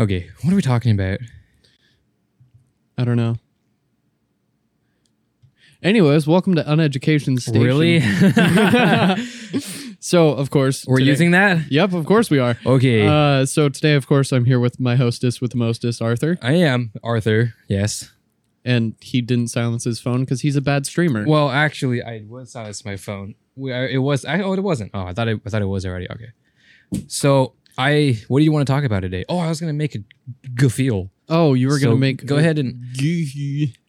Okay, what are we talking about? I don't know. Anyways, welcome to Uneducation Station. Really? so, of course, We're today- using that? Yep, of course we are. Okay. Uh, so today, of course, I'm here with my hostess with the mostest, Arthur, I am Arthur. Yes. and he didn't silence his phone because he's a bad streamer. Well, actually, I was silenced my phone. We, I, it was. I, oh, it wasn't. Oh, I thought it. I thought it was already. Okay. So I. What do you want to talk about today? Oh, I was gonna make a gafeel. oh, you were So gonna make Go ahead and.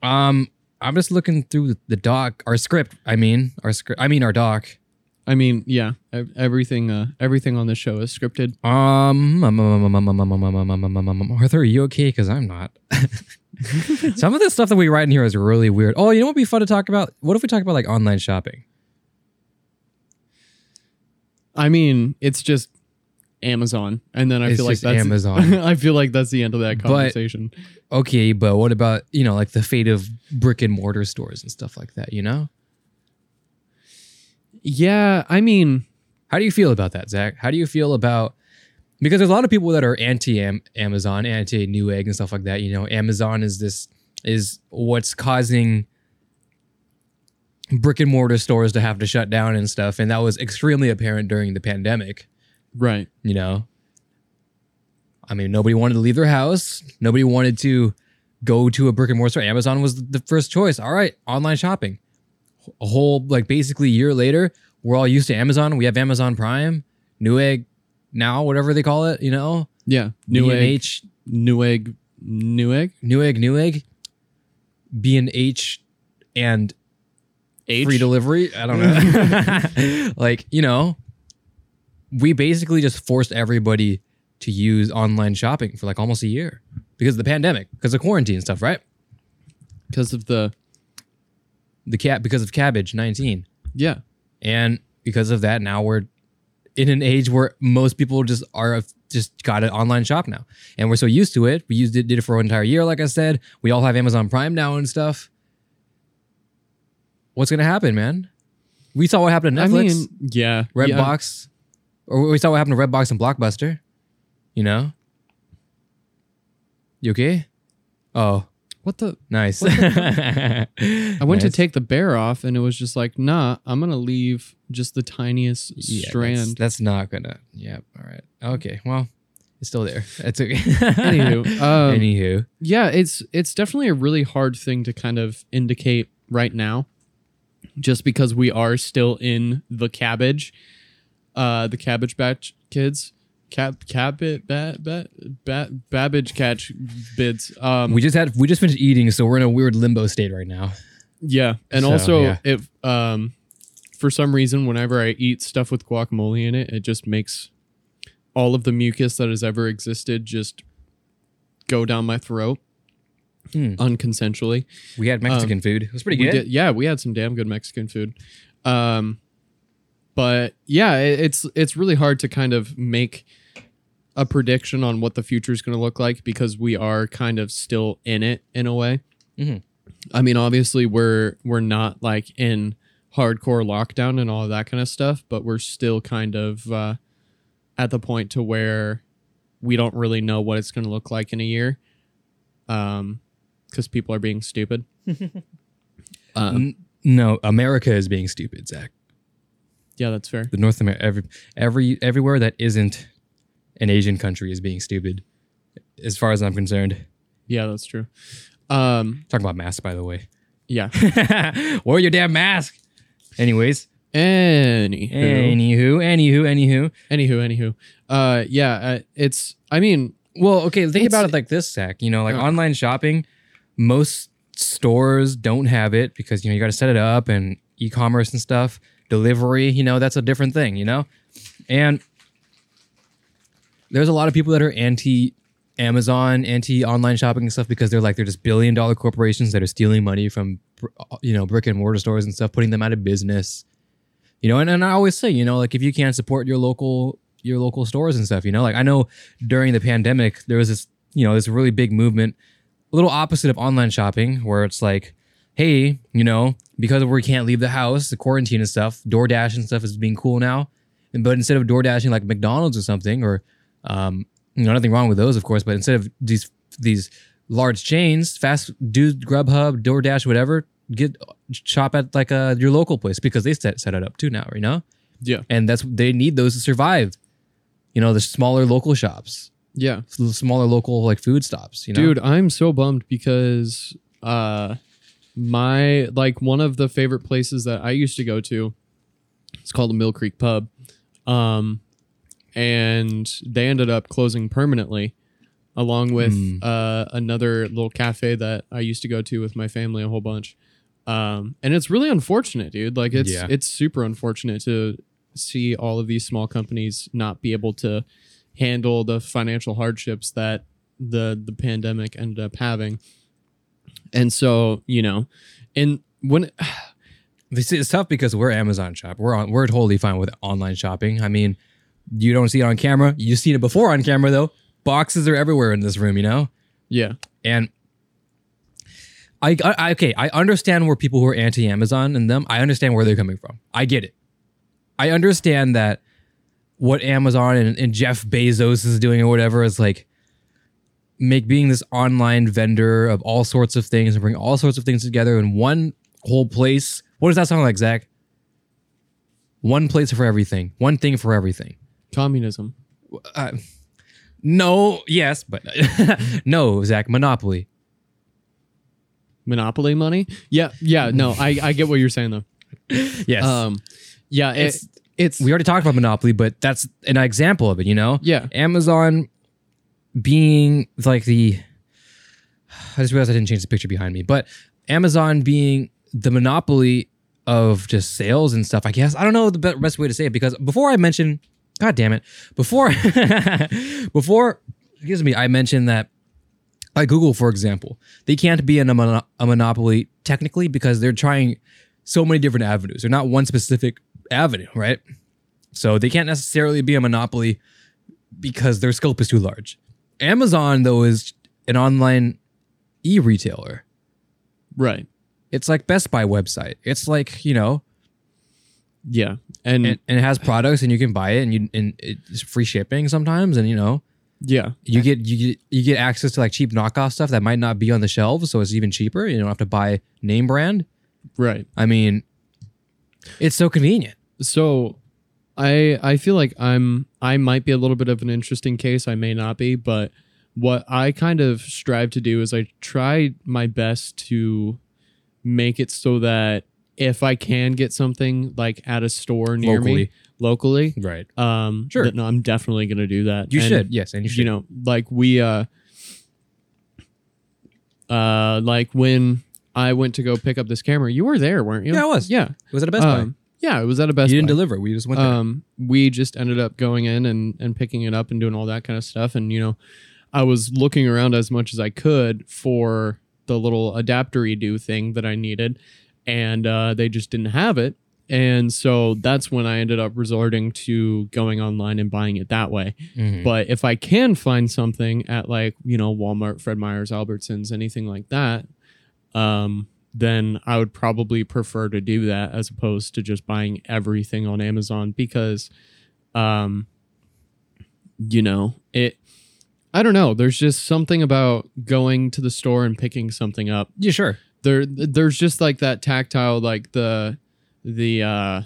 Um, I'm just looking through the doc, our script. I mean, our script. I mean, our doc. I mean, yeah, ev- everything, uh, everything on this show is scripted. Um, um, um, um, um, um, um, um, um, um, um, um, um, Arthur, are you okay? Because I'm not. Some of the stuff that we write in here is really weird. Oh, you know what would be fun to talk about? What if we talk about like online shopping? I mean, it's just Amazon, and then I It's feel like just that's Amazon. I feel like that's the end of that But- conversation. Okay, but what about you know like the fate of brick and mortar stores and stuff like that? You know, yeah, I mean, how do you feel about that, Zach? How do you feel about because there's a lot of people that are anti Amazon, anti Newegg and stuff like that. You know, Amazon is this is what's causing brick and mortar stores to have to shut down and stuff, and that was extremely apparent during the pandemic. Right? You know, I mean, nobody wanted to leave their house. Nobody wanted to go to a brick and mortar store. Amazon was the first choice. All right, online shopping. A whole like basically a year later, we're all used to Amazon. We have Amazon Prime, Newegg, now whatever they call it. You know, Yeah, Newegg, B&H, Newegg, Newegg, Newegg, Newegg, B and H, and H. free delivery. I don't know. like, you know, we basically just forced everybody to use online shopping for like almost a year because of the pandemic, because of quarantine and stuff, right? because of the The cat because of cabbage 19. yeah. And because of that, now we're in an age where most people just are just got an online shop now. And we're so used to it. We used it, did it for an entire year, like I said. We all have Amazon Prime now and stuff. What's gonna happen, man? We saw what happened to Netflix. I mean, yeah, yeah. Or we saw what happened to Redbox and Blockbuster. You know, you okay? Oh, What the? nice. I went to take the bear off, and it was just like, nah, I'm gonna leave just the tiniest Yeah, strand. That's, that's not gonna. Yep. All right. Okay. Well, it's still there. That's okay. Anywho, um, Anywho, yeah, it's it's definitely a really hard thing to kind of indicate right now, just because we are still in the cabbage, uh, the cabbage batch kids, cab cabbage bat bat bat babbage catch bids. Um, we just had we just finished eating, so we're in a weird limbo state right now. yeah, and So, also yeah. if um, for some reason, whenever I eat stuff with guacamole in it, it just makes all of the mucus that has ever existed just go down my throat Hmm. unconsensually. We had Mexican food. It was pretty Um, good. did- yeah, we had some damn good Mexican food. Um, but yeah, it's it's really hard to kind of make a prediction on what the future is going to look like because we are kind of still in it in a way. Mhm. I mean, obviously we're we're not like in hardcore lockdown and all of that kind of stuff, but we're still kind of uh, at the point to where we don't really know what it's going to look like in a year. Um, because people are being stupid. um, N- no, America is being stupid, Zach. Yeah, that's fair. The North America, every, every everywhere that isn't an Asian country is being stupid, as far as I'm concerned. Yeah, that's true. Um, Talking about masks, by the way. yeah. Wear your damn mask. Anyways, Anywho, anywho, anywho, anywho. anywho, anywho. Uh, yeah, uh, it's. I mean, Well, okay, think about it like this, Zach. You know, like online shopping, most stores don't have it because you know you got to set it up and e-commerce and stuff. Delivery, you know, that's a different thing, you know. And there's a lot of people that are anti Amazon, anti online shopping and stuff because they're like they're just billion dollar corporations that are stealing money from you know brick and mortar stores and stuff, putting them out of business. You know, and, and I always say, you know, like if you can't support your local your local stores and stuff, you know, like I know during the pandemic there was this, you know, this really big movement, a little opposite of online shopping, where it's like, hey, you know, because we can't leave the house, the quarantine and stuff, DoorDash and stuff is being cool now. But instead of DoorDashing like McDonald's or something, or um, you know, nothing wrong with those, of course. But instead of these these large chains, fast do Grubhub, DoorDash, whatever, get shop at like uh, your local place because they set set it up too now, you know. Yeah. And that's they need those to survive. You know, the smaller local shops, Yeah. the smaller local like food stops. You know, Dude, I'm so bummed because uh my like one of the favorite places that I used to go to it's called the Mill Creek Pub. Um and they ended up closing permanently along with Hmm. uh another little cafe that I used to go to with my family a whole bunch. Um and it's really unfortunate, dude. Like it's Yeah. it's super unfortunate to see all of these small companies not be able to handle the financial hardships that the the pandemic ended up having. And so, you know, and when This is tough because we're Amazon shop. We're on. We're totally fine with online shopping. I mean, you don't see it on camera. You've seen it before on camera though. Boxes are everywhere in this room, you know. yeah, And I, I okay, I understand where people who are anti-Amazon and them. I understand where they're coming from. I get it. I understand that what Amazon and, and Jeff Bezos is doing or whatever is like make being this online vendor of all sorts of things and bring all sorts of things together in one whole place. What does that sound like, Zach? One place for everything. One thing for everything. communism. Uh, no, yes, but no, Zach. Monopoly. Monopoly money? Yeah, yeah, no, I, I get what you're saying though. Yes. Um yeah, It's- it's it's we already talked about Monopoly, but that's an example of it, you know? yeah. Amazon being like the I just realized I didn't change the picture behind me, but Amazon being the monopoly of just sales and stuff, I guess. I don't know the best way to say it because before I mentioned, God damn it, before, before, excuse me, I mentioned that, like Google, for example, they can't be in a, mono- a monopoly technically because they're trying so many different avenues. They're not one specific avenue, right? So they can't necessarily be a monopoly because their scope is too large. Amazon, though, is an online e retailer. Right. It's like Best Buy website. It's like, you know, Yeah. And, and, and it has products and you can buy it and you and it's free shipping sometimes and you know, yeah. you get you get you get access to like cheap knockoff stuff that might not be on the shelves, so it's even cheaper. You don't have to buy name brand. Right. I mean, it's so convenient. So I I feel like I'm I might be a little bit of an interesting case. I may not be, but what I kind of strive to do is I try my best to make it so that if I can get something like at a store near me Locally. locally, Right. um Sure. no, I'm definitely going to do that. You And, should. Yes, and you should. You know, like we uh uh like when I went to go pick up this camera, you were there, weren't you? Yeah, I was. Yeah. was at a Best Buy. Um, yeah, it was at a Best you didn't Buy. deliver. We just went there. um, we just ended up going in and, and picking it up and doing all that kind of stuff. And, you know, I was looking around as much as I could for the little adapter do thing that I needed. And uh, they just didn't have it. And so that's when I ended up resorting to going online and buying it that way. Mhm. But if I can find something at like, you know, Walmart, Fred Meyer's, Albertsons, anything like that, um, then I would probably prefer to do that as opposed to just buying everything on Amazon because, um, you know, it, I don't know. There's just something about going to the store and picking something up. yeah, sure. There, there's just like that tactile, like the, the, uh,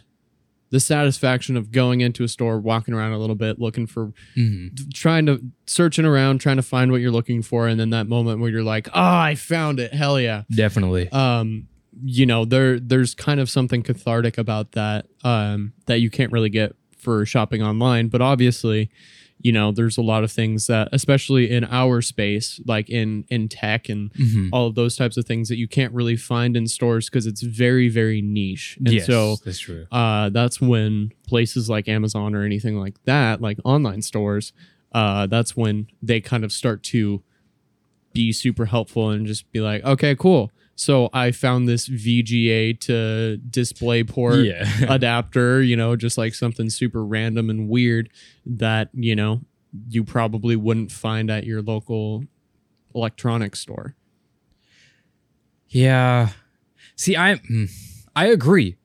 the satisfaction of going into a store, walking around a little bit, looking for hmm trying to searching around trying to find what you're looking for and then that moment where you're like oh i found it. Hell yeah. Definitely. um you know there there's kind of something cathartic about that um that you can't really get for shopping online but obviously you know there's a lot of things that especially in our space like in in tech and Mhm. all of those types of things that you can't really find in stores because it's very very niche and yes, so that's true. uh, that's when places like Amazon or anything like that, like online stores, uh, that's when they kind of start to be super helpful and just be like, okay, cool. So I found this VGA to display port Yeah. adapter, you know, just like something super random and weird that, you know, you probably wouldn't find at your local electronics store. Yeah. See, I mm, I agree.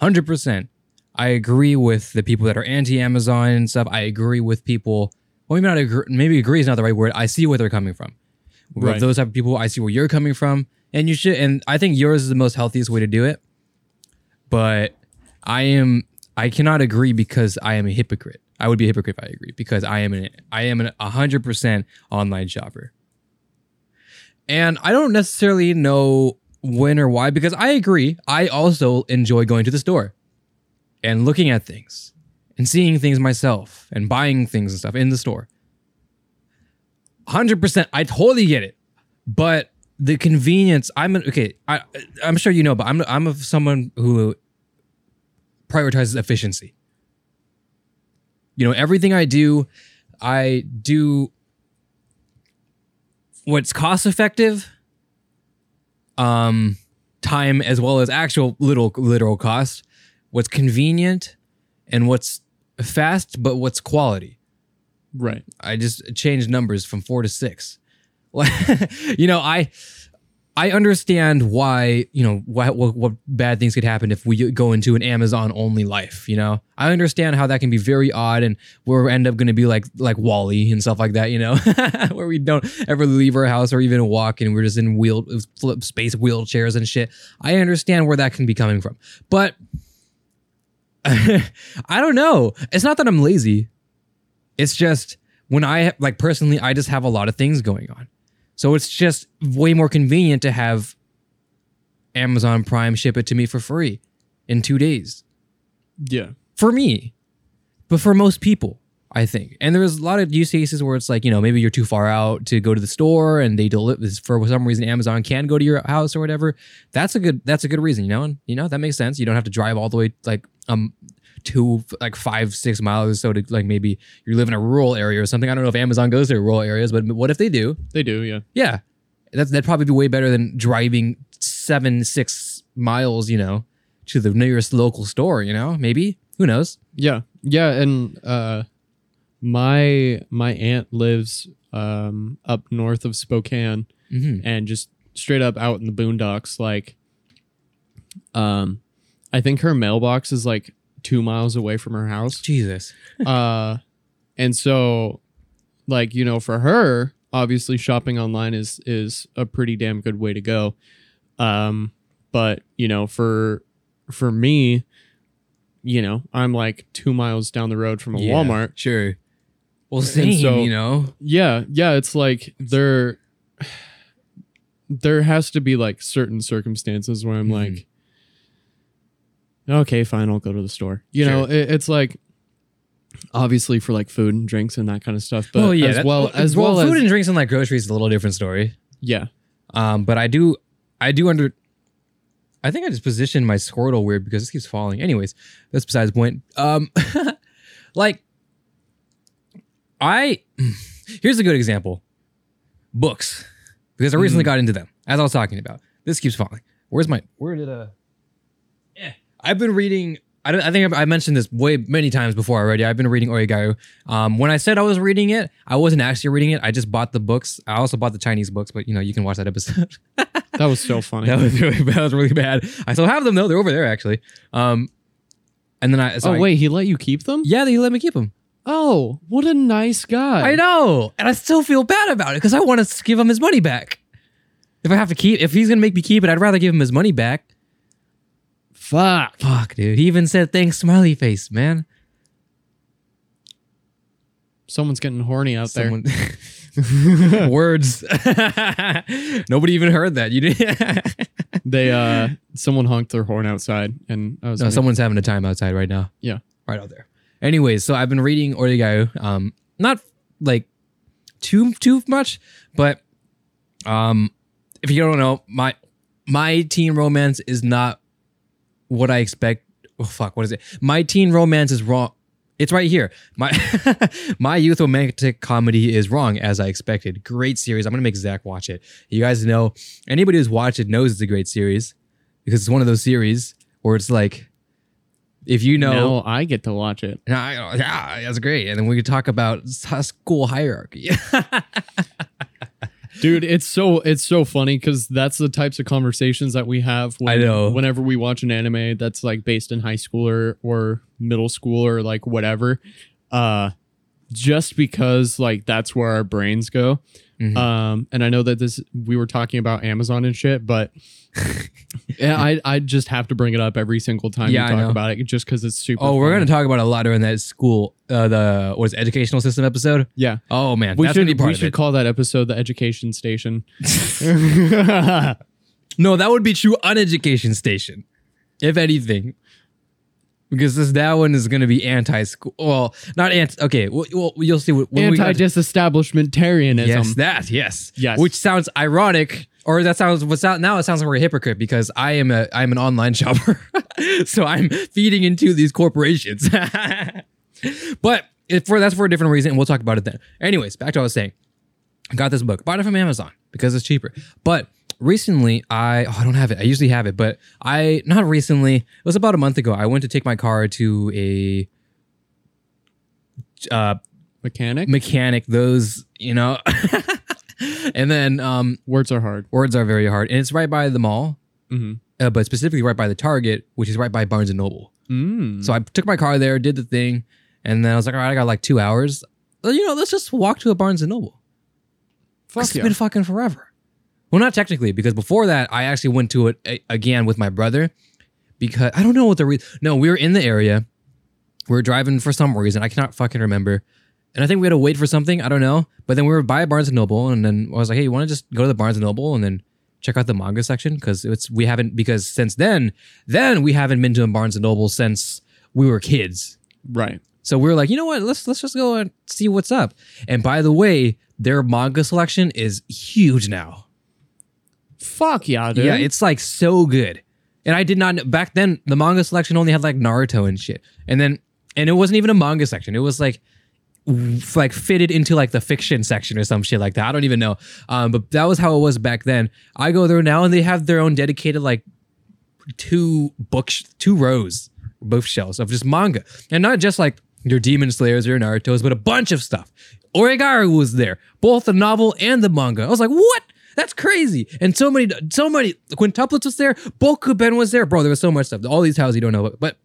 100%. I agree with the people that are anti-Amazon and stuff. I agree with people Well, maybe not agree, maybe agree is not the right word. I see where they're coming from. Right. Those type of people, I see where you're coming from, and you should. And I think yours is the most healthiest way to do it. But I am, I cannot agree because I am a hypocrite. I would be a hypocrite if I agree because I am an, I am hundred percent online shopper. And I don't necessarily know when or why because I agree. I also enjoy going to the store and looking at things and seeing things myself and buying things and stuff in the store. 100% I totally get it. But the convenience I'm an, okay, I I'm sure you know but I'm I'm of someone who prioritizes efficiency. You know, everything I do I do what's cost effective um time as well as actual little literal cost what's convenient and what's fast but what's quality Right. i just changed numbers from four to six you know i i understand why you know what, what what bad things could happen if we go into an amazon only life you know i understand how that can be very odd and we're end up going to be like like WALL-E and stuff like that you know where we don't ever leave our house or even walk and we're just in wheel flip space wheelchairs and shit i understand where that can be coming from but I don't know. It's not that I'm lazy. It's just when I like personally, I just have a lot of things going on. So it's just way more convenient to have Amazon Prime ship it to me for free in two days. Yeah. For me. But for most people, I think. And there's a lot of use cases where it's like, you know, maybe you're too far out to go to the store and they deliver this for some reason Amazon can go to your house or whatever. That's a good that's a good reason, you know? And you know, that makes sense. You don't have to drive all the way like um two like five, six miles or so to like maybe you live in a rural area or something. I don't know if Amazon goes to rural areas, but what if they do? They do, yeah. Yeah. That's that'd probably be way better than driving seven, six miles, you know, to the nearest local store, you know? Maybe. Who knows? Yeah. Yeah, and uh my my aunt lives um up north of Spokane Mm-hmm. and just straight up out in the boondocks like um I think her mailbox is like 2 miles away from her house. Jesus. uh and so like you know for her obviously shopping online is is a pretty damn good way to go um but you know for for me you know i'm like two miles down the road from a Yeah, walmart Sure. Well, And same, so- you know? yeah yeah it's like there there has to be like certain circumstances where i'm Mhm. like okay fine i'll go to the store you know it, it's like obviously for like food and drinks and that kind of stuff but oh, yeah. as that- well as well, food as and drinks and like groceries is a little different story. yeah Um, but I do, I do under. I think I just positioned my Squirtle weird because this keeps falling. Anyways, that's besides the point. Um, like, I here's a good example. Books, because I recently Mhm. got into them as I was talking about. This keeps falling. Where's my? Where did uh? I've been reading. I, don't, I think I mentioned this way many times before already. I've been reading Oregairu. Um, when I said I was reading it, I wasn't actually reading it. I just bought the books. I also bought the Chinese books, but you know you can watch that episode. that was so funny that was really that was really bad. I still have them though. They're over there actually. Um, and then I so oh I- wait he let you keep them yeah, he let me keep them. oh what a nice guy I know, and I still feel bad about it because I want to give him his money back. If I have to keep, if he's gonna make me keep it, I'd rather give him his money back. Fuck Fuck, dude. He even said thanks, smiley face, man. someone's getting horny out Someone- Words. Nobody even heard that. You did. there they uh someone honked their horn outside and i was no, like, someone's having a time outside right now. Yeah. right out there. Anyways, so I've been reading Oregairu. Um, not like too too much, but um, if you don't know, my my teen romance is not what I expect. Oh fuck, what is it? My teen romance is wrong. It's right here. My my youth romantic comedy is wrong as I expected. Great series. I'm gonna make Zach watch it. You guys know anybody who's watched it knows it's a great series because it's one of those series where it's like if you know now i get to watch it yeah, yeah, that's great. And then we could talk about school hierarchy. dude it's so it's so funny because that's the types of conversations that we have when, I know. whenever we watch an anime that's like based in high school or, or middle school or like whatever uh just because like that's where our brains go. Mhm. Um, and I know that this we were talking about Amazon and shit, but yeah, I I just have to bring it up every single time Yeah, we talk about it, just because it's super. oh, we're gonna talk about it a lot during that school, uh, the what is it, educational system episode. Yeah, Oh man, we should gonna be part we should call that episode the Education Station. No, that would be true uneducation station, if anything. Because this that one is going to be anti-school. Well, not anti. Okay, well, well you'll see what when Anti disestablishmentarianism. Yes, that yes, Yes. Which sounds ironic, or that sounds what's out now. It sounds like we're a hypocrite because I am a I'm an online shopper, so I'm feeding into these corporations. but if for that's for a different reason, and we'll talk about it then. Anyways, back to what I was saying. I got this book, bought it from Amazon because it's cheaper. But recently, I oh, I don't have it. I usually have it, but I not recently. It was about a month ago. I went to take my car to a uh, Mechanic. mechanic. Those you know, and then um, Words are hard. words are very hard, and it's right by the mall, hmm uh, but specifically right by the Target, which is right by Barnes and Noble. Mm. So I took my car there, did the thing, and then I was like, all right, I got like two hours. You know, let's just walk to a Barnes and Noble. Fuck it's yeah. been fucking forever. Well, not technically, because before that, I actually went to it a- again with my brother because I don't know what the reason. No, we were in the area. We were driving for some reason. I cannot fucking remember. And I think we had to wait for something. I don't know. But then we were by Barnes and Noble, and then I was like, "Hey, you want to just go to the Barnes and Noble and then check out the manga section because it's we haven't because since then, then we haven't been to a Barnes and Noble since we were kids. right. So we were like, you know what? Let's let's just go and see what's up. And by the way, their manga selection is huge now. Fuck yeah, dude. Yeah, it's like so good. And I did not know back then the manga selection only had like Naruto and shit. And then and it wasn't even a manga section. It was like like fitted into like the fiction section or some shit like that. I don't even know. Um, but that was how it was back then. I go there now and they have their own dedicated like two book two rows both shelves of just manga. And not just like your Demon Slayers your Naruto's, but a bunch of stuff. Oregairu was there, both the novel and the manga. I was like, what? That's crazy. And so many, so many quintuplets was there. Boku Ben was there. Bro, there was so much stuff. All these houses you don't know. But, but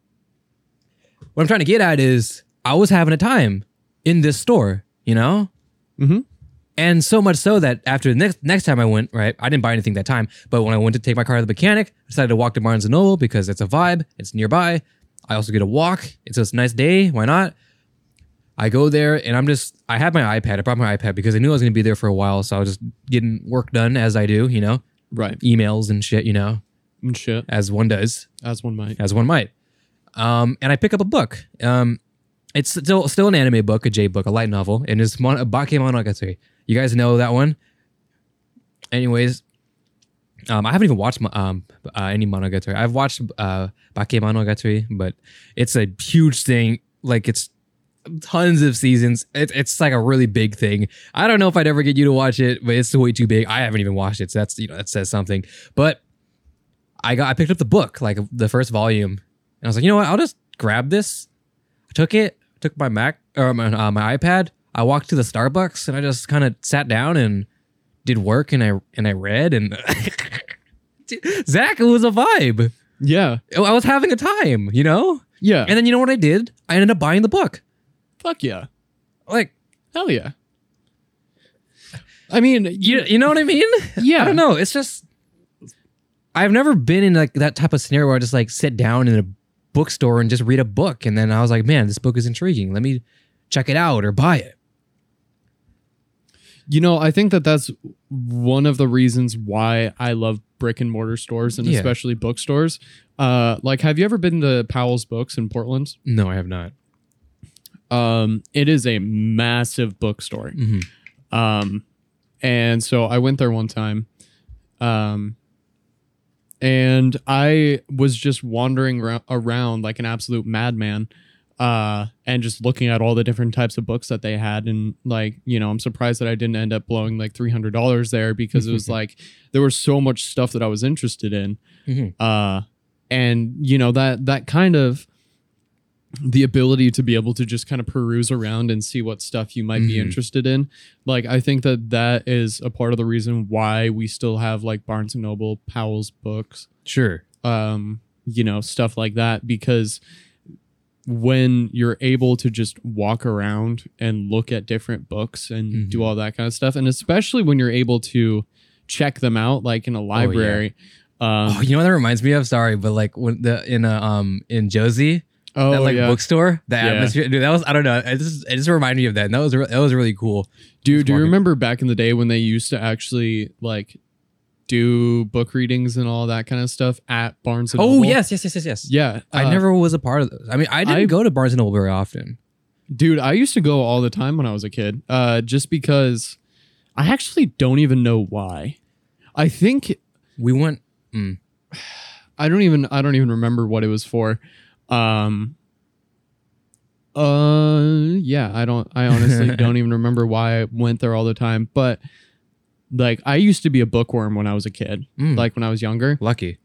what I'm trying to get at is I was having a time in this store, you know? Mm-hmm. And so much so that after the next next time I went, right, I didn't buy anything that time. But when I went to take my car to the mechanic, I decided to walk to Barnes and Noble because it's a vibe. It's nearby. I also get a walk. It's a nice day. Why not? I go there and I'm just I had my iPad. I brought my iPad because I knew I was gonna be there for a while. So I was just getting work done as I do, you know, Right. emails and shit, you know, And shit. as one does As one might. as one might. Um, and I pick up a book. Um, it's still still an anime book, a J book, a light novel, and it's mon- Bakemonogatari. You guys know that one. Anyways, um, I haven't even watched um uh, any Monogatari. I've watched uh Bakemonogatari, but it's a huge thing. Like it's tons of seasons. It, it's like a really big thing. I don't know if I'd ever get you to watch it, but it's way too big. I haven't even watched it, so that's you know that says something. But I got I picked up the book, like the first volume, and I was like, you know what? I'll just grab this. I took it, took my Mac or my, uh, my iPad. I walked to the Starbucks and I just kind of sat down and did work and I and I read and Zach, it was a vibe. Yeah. I was having a time, you know. Yeah. And then you know what I did? I ended up buying the book. Fuck yeah. Like Hell yeah. I mean, you, you know what I mean? yeah. I don't know. It's just I've never been in like that type of scenario where I just like sit down in a bookstore and just read a book, and then I was like, man, this book is intriguing. Let me check it out or buy it. You know, I think that that's one of the reasons why I love brick and mortar stores and Yeah. especially bookstores. Uh, like, have you ever been to Powell's Books in Portland? No, I have not. Um, it is a massive bookstore. hmm Um, and so I went there one time. Um, and I was just wandering ra- around like an absolute madman. Uh, and just looking at all the different types of books that they had. And like, you know, I'm surprised that I didn't end up blowing like $300 there because it was like, there was so much stuff that I was interested in hmm uh and you know that that kind of the ability to be able to just kind of peruse around and see what stuff you might be Mhm. interested in like i think that that is a part of the reason why we still have like barnes and noble powell's books Sure. um you know stuff like that because when you're able to just walk around and look at different books and do Mhm. all that kind of stuff, and especially when you're able to check them out, like in a library. Oh, Um, you know what that reminds me of? Sorry, but like when the in a um in Josie, oh, that like yeah. bookstore, the Yeah. atmosphere, dude. That was I don't know. It just it just reminded me of that. And that was re- that was really cool. Dude, do you remember back in the day when they used to actually like do book readings and all that kind of stuff at Barnes and Oh Noble? yes, yes, yes, yes, yes. Yeah. I uh, never was a part of those. I mean, I didn't I- go to Barnes and Noble very often. Dude, I used to go all the time when I was a kid. Uh just because I actually don't even know why. I think We went. Mm, I don't even I don't even remember what it was for. Um uh yeah, I don't I honestly don't even remember why I went there all the time, but like I used to be a bookworm when I was a kid, mm, like when I was younger. lucky.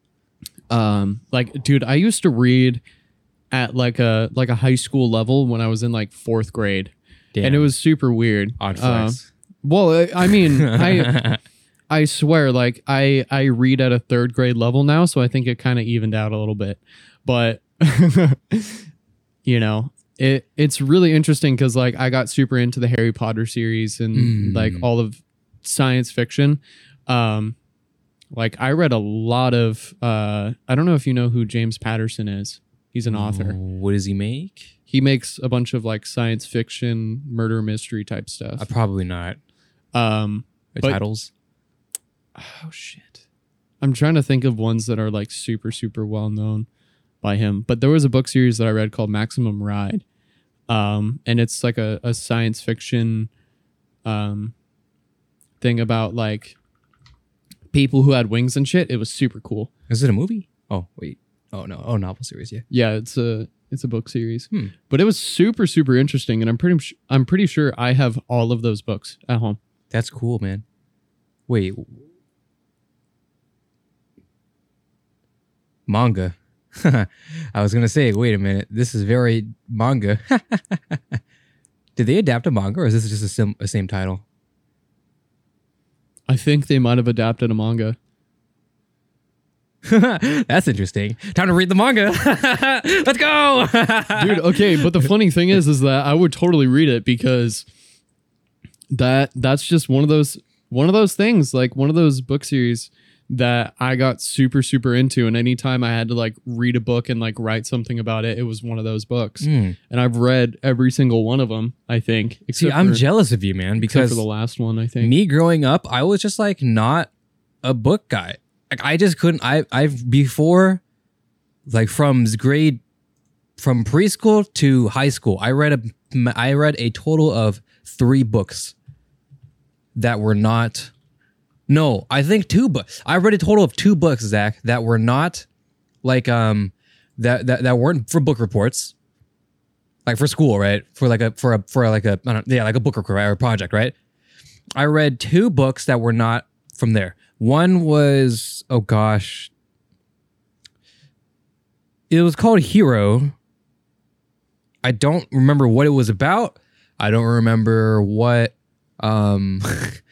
Um like dude, I used to read at like a like a high school level when I was in like 4th grade. And it was super weird. odd Uh, flex. well, I- I mean, I I swear, like I I read at a third grade level now, so I think it kind of evened out a little bit. But you know, it it's really interesting because like I got super into the Harry Potter series and Mm. like all of science fiction. Um, like I read a lot of. Uh, I don't know if you know who James Patterson is. He's an author. What does he make? He makes a bunch of like science fiction, murder mystery type stuff. Uh, probably not. Um, The But- titles. oh shit i'm trying to think of ones that are like super super well known by him but there was a book series that i read called maximum ride um and it's like a, a science fiction um thing about like people who had wings and shit it was super cool Is it a movie? Oh wait. Oh no. Oh, novel series. Yeah. yeah it's a it's a book series Hmm. but it was super super interesting and i'm pretty sh- i'm pretty sure i have all of those books at home That's cool, man. Wait. Manga. I was gonna say, wait a minute. This is very manga. Did they adapt a manga, or is this just a, sim- a same title? I think they might have adapted a manga That's interesting. Time to read the manga. Let's go, dude okay but the funny thing is is that i would totally read it because that that's just one of those one of those things like one of those book series that i got super super into and anytime i had to like read a book and like write something about it it was one of those books Hmm. and i've read every single one of them i think See, I'm for, jealous of you, man, because for the last one i think me growing up, I was just like not a book guy. Like I just couldn't. I I've before, like from grade, from preschool to high school, I read a I read a total of three books that were not. No, I think two books. I read a total of two books, Zach, that were not like um that that, that weren't for book reports. Like for school, right? For like a for a for like a yeah, like a book report right? or a project, right? I read two books that were not from there. One was oh gosh, it was called Hero. I don't remember what it was about. I don't remember what um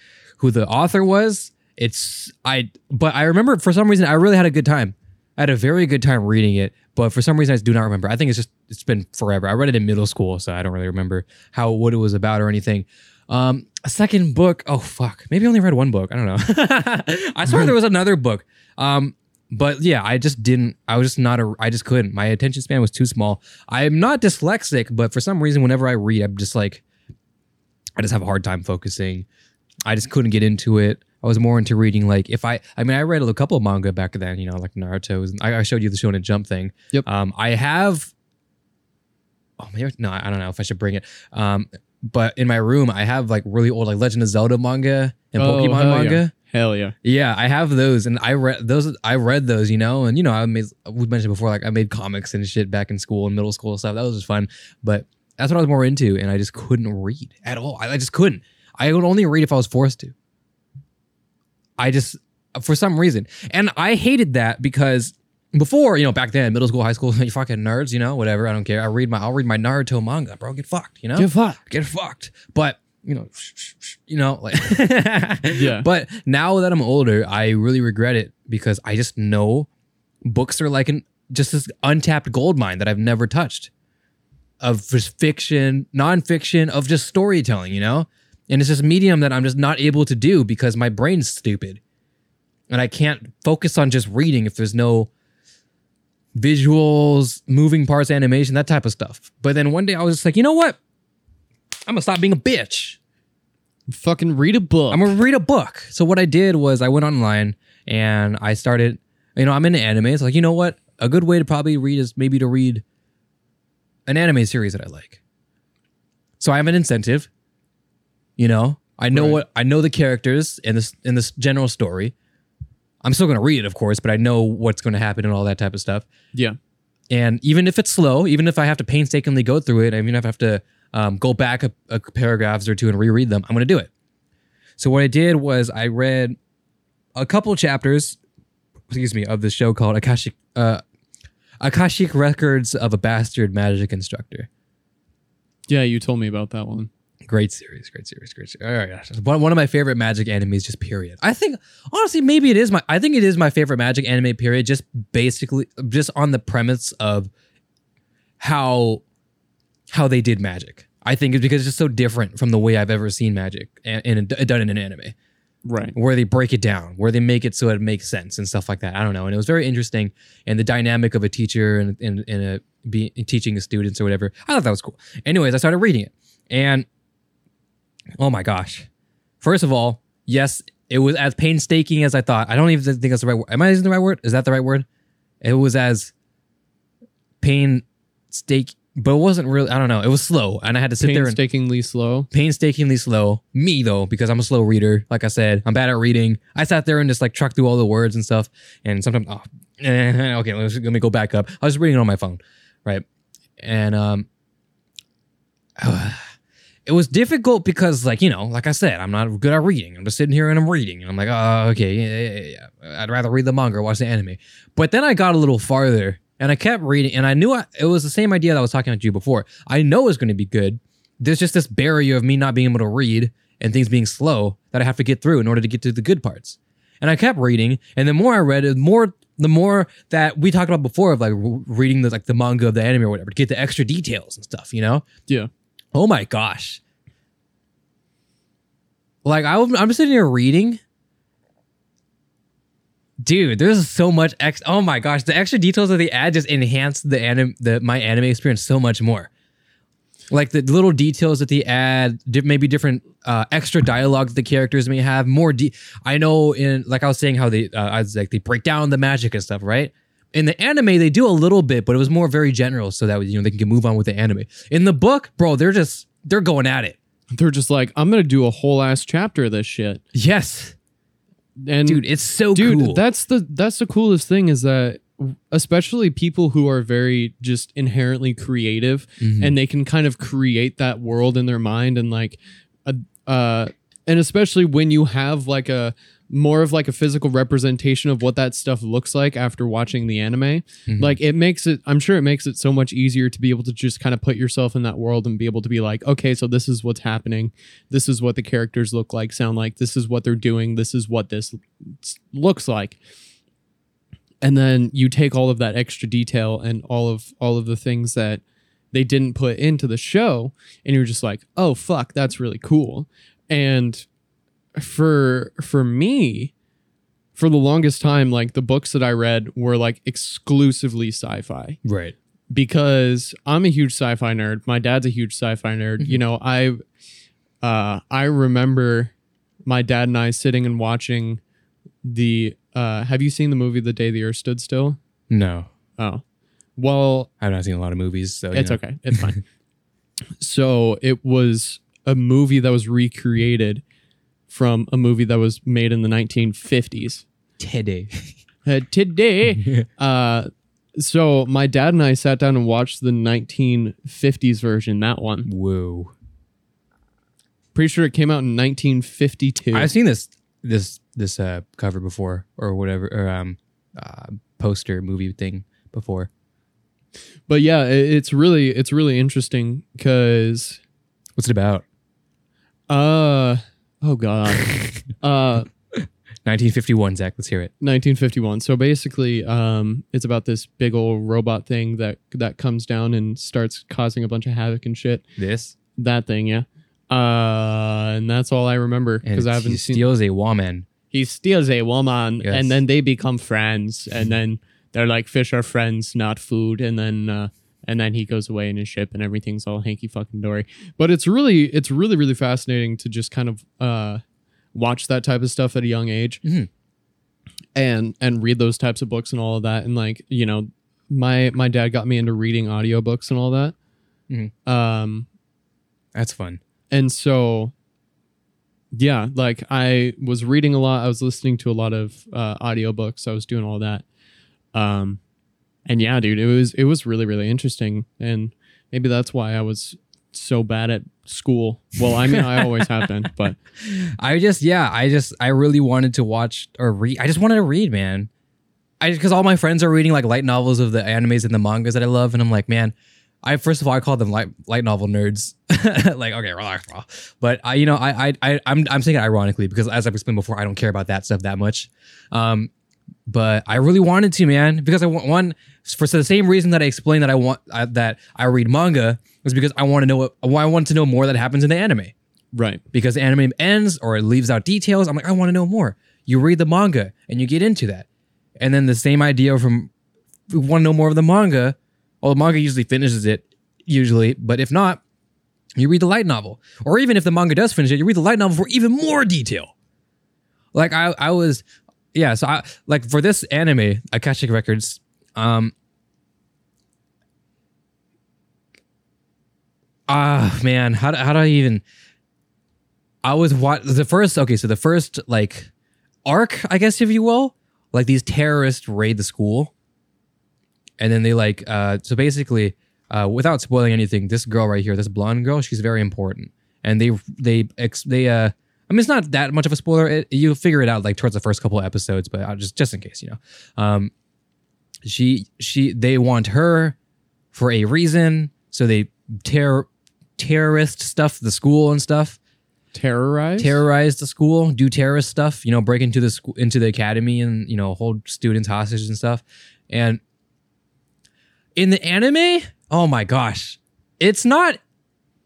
who the author was. It's I but I remember for some reason I really had a good time. I had a very good time reading it, but for some reason I do not remember. I think it's just it's been forever. I read it in middle school, so I don't really remember how what it was about or anything. Um, a second book. Oh fuck, maybe I only read one book. I don't know. I swear there was another book. Um, but yeah, I just didn't. I was just not a. I just couldn't. My attention span was too small. I'm not dyslexic, but for some reason, whenever I read, I'm just like, I just have a hard time focusing. I just couldn't get into it. I was more into reading like if I. I mean, I read a couple of manga back then. You know, like Naruto. I, I showed you the Shonen Jump thing. Yep. Um, I have. Oh maybe no, I don't know if I should bring it. Um, but in my room, I have like really old like Legend of Zelda manga and Oh, Pokemon hell yeah. manga. hell yeah Yeah, I have those, and I read those. I read those, you know, and you know, I made we mentioned before, like I made comics and shit back in school and middle school and stuff. That was just fun, but that's what I was more into, and I just couldn't read at all. I, I just couldn't. I would only read if I was forced to. I just, for some reason, and I hated that because before, you know, back then, middle school, high school, you fucking nerds, you know, whatever. I don't care. I read my, I'll read my Naruto manga, bro. Get fucked, you know Get fucked. get fucked. But you know, you know, like Yeah. But now that I'm older, I really regret it because I just know books are like an just this untapped gold mine that I've never touched. of just fiction, nonfiction, of just storytelling, you know? And it's just a medium that I'm just not able to do because my brain's stupid. And I can't focus on just reading if there's no visuals, moving parts, animation, that type of stuff. But then one day I was just like, you know what? I'm gonna stop being a bitch. Fucking read a book. I'm gonna read a book. So what I did was I went online and I started, you know, I'm into anime. It's like, you know what? A good way to probably read is maybe to read an anime series that I like. So I have an incentive. You know, I know Right. what I know the characters in this in this general story. I'm still gonna read it, of course, but I know what's gonna happen and all that type of stuff. yeah. And even if it's slow, even if I have to painstakingly go through it, even if I have to um, go back a, a paragraphs or two and reread them, I'm going to do it. So what I did was I read a couple chapters, excuse me, of the show called Akashic uh, Akashic Records of a Bastard Magic Instructor. Yeah, you told me about that one. Great series, great series, great series. Oh, All right, one, one of my favorite Magic animes, just period. I think honestly, maybe it is my. I think it is my favorite Magic anime, period. Just basically, just on the premise of how how they did Magic. I think it's because it's just so different from the way I've ever seen Magic and, and done in an anime, Right. where they break it down, where they make it so it makes sense and stuff like that. I don't know, and it was very interesting, and the dynamic of a teacher and and, and a be, teaching the students or whatever. I thought that was cool. Anyways, I started reading it, and oh my gosh! First of all, yes, it was as painstaking as I thought. I don't even think that's the right word. Am I using the right word? Is that the right word? It was as painstaking, but it wasn't really. I don't know. It was slow, and I had to sit there and Painstakingly slow. painstakingly slow. Me though, because I'm a slow reader. Like I said, I'm bad at reading. I sat there and just like trucked through all the words and stuff. And sometimes, oh, eh, okay, let's, let me go back up. I was reading it on my phone, right? And um, it was difficult because, like you know, like I said, I'm not good at reading. I'm just sitting here and I'm reading, and I'm like, oh, okay, yeah, yeah, yeah. I'd rather read the manga or watch the anime. But then I got a little farther. And I kept reading, and I knew I, it was the same idea that I was talking about you before. I know it's going to be good, there's just this barrier of me not being able to read and things being slow that I have to get through in order to get to the good parts. And I kept reading, and the more I read, the more the more that we talked about before of like reading the like the manga of the anime or whatever to get the extra details and stuff, you know? Yeah. Oh my gosh! Like I, was- I'm sitting here reading. Dude, there's so much ex. Oh my gosh, the extra details of the ad just enhance the anime, the my anime experience so much more. Like the little details that the ad, maybe different uh, extra dialogue that the characters may have. More, de- I know in like I was saying how they, uh, I was like they break down the magic and stuff, right? In the anime, they do a little bit, but it was more very general, so that you know they can move on with the anime. In the book, bro, they're just they're going at it. They're just like, I'm gonna do a whole ass chapter of this shit. Yes, And dude, it's so dude, cool. that's the that's the coolest thing is that especially people who are very just inherently creative Mhm. and they can kind of create that world in their mind and like a, uh and especially when you have like a more of like a physical representation of what that stuff looks like after watching the anime. Mhm. like it makes it i'm sure it makes it so much easier to be able to just kind of put yourself in that world and be able to be like okay so this is what's happening. This is what the characters look like sound like. This is what they're doing. This is what this looks like. And then you take all of that extra detail and all of all of the things that they didn't put into the show and you're just like oh fuck that's really cool. And for for me for the longest time like the books that i read were like exclusively sci-fi right. because i'm a huge sci-fi nerd my dad's a huge sci-fi nerd Mhm. you know i uh i remember my dad and i sitting and watching the uh have you seen the movie the day the earth stood still No, oh well I've not seen a lot of movies, so it's know. okay. It's fine. so it was a movie that was recreated from a movie that was made in the 1950s. Today. Uh, today, uh, so my dad and I sat down and watched the 1950s version. That one, Whoa. pretty sure it came out in 1952. I've seen this this this uh cover before or whatever or um uh poster movie thing before. but yeah, it, it's really it's really interesting because What's it about? uh oh god uh 1951, Zach. Let's hear it. 1951. So basically, um, it's about this big old robot thing that that comes down and starts causing a bunch of havoc and shit. This That thing, yeah. Uh, and that's all I remember because I haven't he seen. steals a woman. he steals a woman, Yes. and then they become friends, and then they're like fish are friends, not food, and then. Uh, and then he goes away in his ship and everything's all hanky fucking dory. But it's really it's really really fascinating to just kind of uh watch that type of stuff at a young age. Mhm. And and read those types of books and all of that and like, you know, my my dad got me into reading audiobooks and all that. Mhm. Um That's fun. and so yeah, like I was reading a lot, I was listening to a lot of uh audiobooks, I was doing all that. Um and yeah, dude, it was it was really really interesting, and maybe that's why I was so bad at school. Well, I mean, I always have been, but I just yeah, I just I really wanted to watch or read. I just wanted to read, man. I because all my friends are reading like light novels of the animes and the mangas that I love, and I'm like, man. I first of all I call them light light novel nerds. like okay, relax. But I, you know, I I I I'm I'm saying it ironically because as I've explained before, I don't care about that stuff that much. Um, but I really wanted to, man, because I want one for the same reason that I explained that I want uh, that I read manga was because I want to know what I want to know more that happens in the anime right, because the anime ends or it leaves out details. I'm like, I want to know more. You read the manga and you get into that. And then the same idea from we want to know more of the manga. Well, the manga usually finishes it, usually, but if not, you read the light novel. Or even if the manga does finish it, you read the light novel for even more detail. Like I, I was, yeah. So I like for this anime, Akashic Records. Um, ah man, how do, how do I even? I was what the first okay, so the first like arc, I guess if you will, like these terrorists raid the school, and then they like uh so basically uh without spoiling anything, this girl right here, this blonde girl, she's very important, and they they they uh. I mean, it's not that much of a spoiler. It, you'll figure it out like towards the first couple of episodes, but I'll just just in case, you know. Um, she she they want her for a reason, so they terror terrorist stuff the school and stuff terrorize, terrorize the school, do terrorist stuff, you know, break into the school, into the academy, and you know, hold students hostage and stuff. And in the anime, oh my gosh, it's not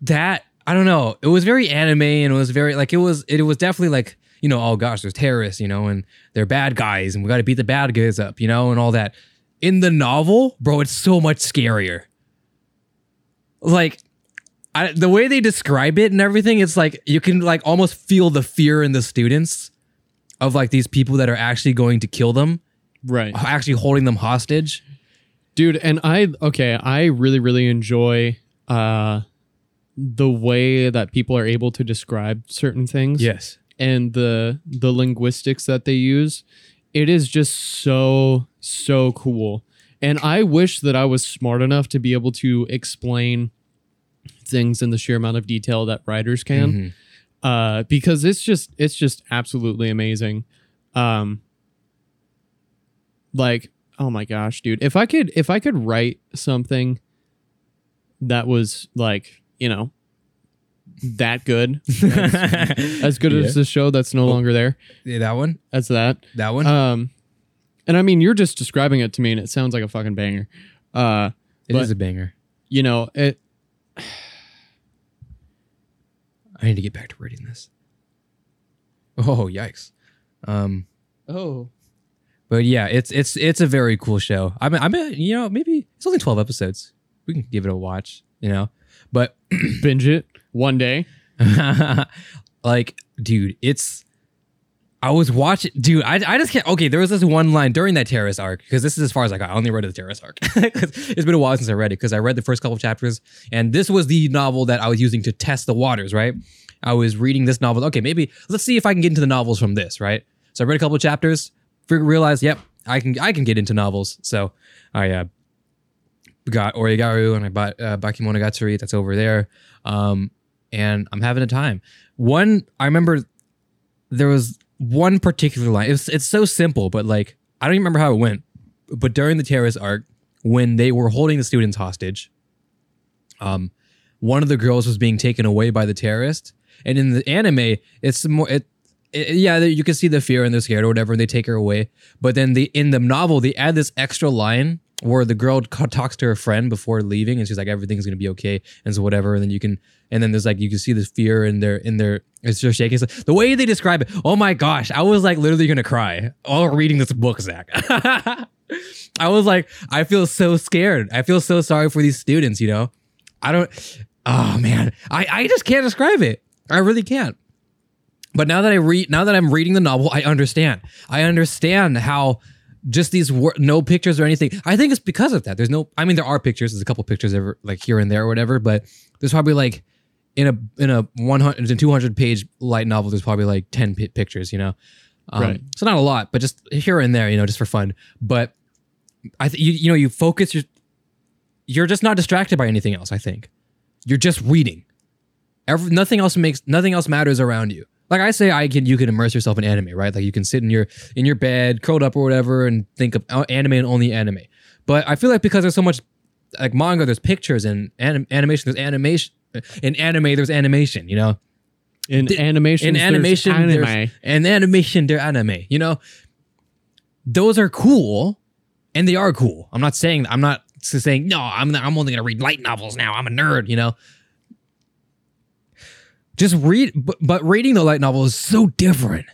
that. I don't know. It was very anime, and it was very like it was. It was definitely like you know, oh gosh, there's terrorists, you know, and they're bad guys, and we got to beat the bad guys up, you know, and all that. In the novel, bro, it's so much scarier. Like I, the way they describe it and everything, it's like you can like almost feel the fear in the students of like these people that are actually going to kill them, right, actually holding them hostage. dude? And I okay, I really really enjoy uh the way that people are able to describe certain things. Yes. and the the linguistics that they use it is just so so cool and i wish that i was smart enough to be able to explain things in the sheer amount of detail that writers can Mhm. uh because it's just it's just absolutely amazing um like oh my gosh dude if i could if i could write something that was like you know that good as good Yeah. as the show that's no longer there Yeah, that one, as that that one. um and i mean you're just describing it to me and it sounds like a fucking banger uh It is but- a banger. you know it I need to get back to reading this. Oh yikes. Um, oh but yeah, it's it's it's a very cool show. I mean, I mean, you know, maybe it's only twelve episodes. We can give it a watch, you know. But binge it one day like, dude, it's. I was watching, dude. I, I just can't. Okay, there was this one line during that terrorist arc because this is as far as I got. I only read the terrorist arc. it's been a while since I read it because I read the first couple of chapters, and this was the novel that I was using to test the waters. Right, I was reading this novel. Okay, maybe let's see if I can get into the novels from this. Right, so I read a couple of chapters, realized, yep, I can I can get into novels. So I uh, got Oregairu and I bought uh, Bakemonogatari that's over there. Um, and I'm having a time. One, I remember there was one particular line. It's it's so simple, but like I don't even remember how it went. But during the terrorist arc, when they were holding the students hostage, um, one of the girls was being taken away by the terrorist. And in the anime, it's more it. i- yeah, you can see the fear and they're scared or whatever, and they take her away. But then the in the novel, they add this extra line where the girl talks to her friend before leaving, and she's like, "Everything's gonna be okay," and so whatever. And then you can, and then there's like you can see the fear in their in their it's just shaking. So the way they describe it, oh my gosh, I was like literally gonna cry while reading this book, Zach. I was like, I feel so scared. I feel so sorry for these students. You know, I don't. Oh man, I I just can't describe it. I really can't. But now that I read, now that I'm reading the novel, I understand. I understand how just these wor- no pictures or anything. I think it's because of that. There's no. I mean, there are pictures. There's a couple pictures ever like here and there or whatever. But there's probably like in a in a 100 to 200 page light novel. There's probably like 10 pi- pictures. You know, um, Right. So not a lot, but just here and there. You know, just for fun. But I think you you know you focus your. You're just not distracted by anything else. I think you're just reading. Every, nothing else makes nothing else matters around you. Like I say, I can you can immerse yourself in anime, right? Like you can sit in your in your bed, curled up or whatever, and think of uh, anime and only anime. But I feel like because there's so much like manga, there's pictures and anim- animation. There's animation in anime. There's animation. You know, In Th- animation, in animation, anime. and animation, they're anime. You know, those are cool, and they are cool. I'm not saying I'm not saying no. I'm I'm only gonna read light novels now. I'm a nerd. You know, just read, but, but reading the light novel is so different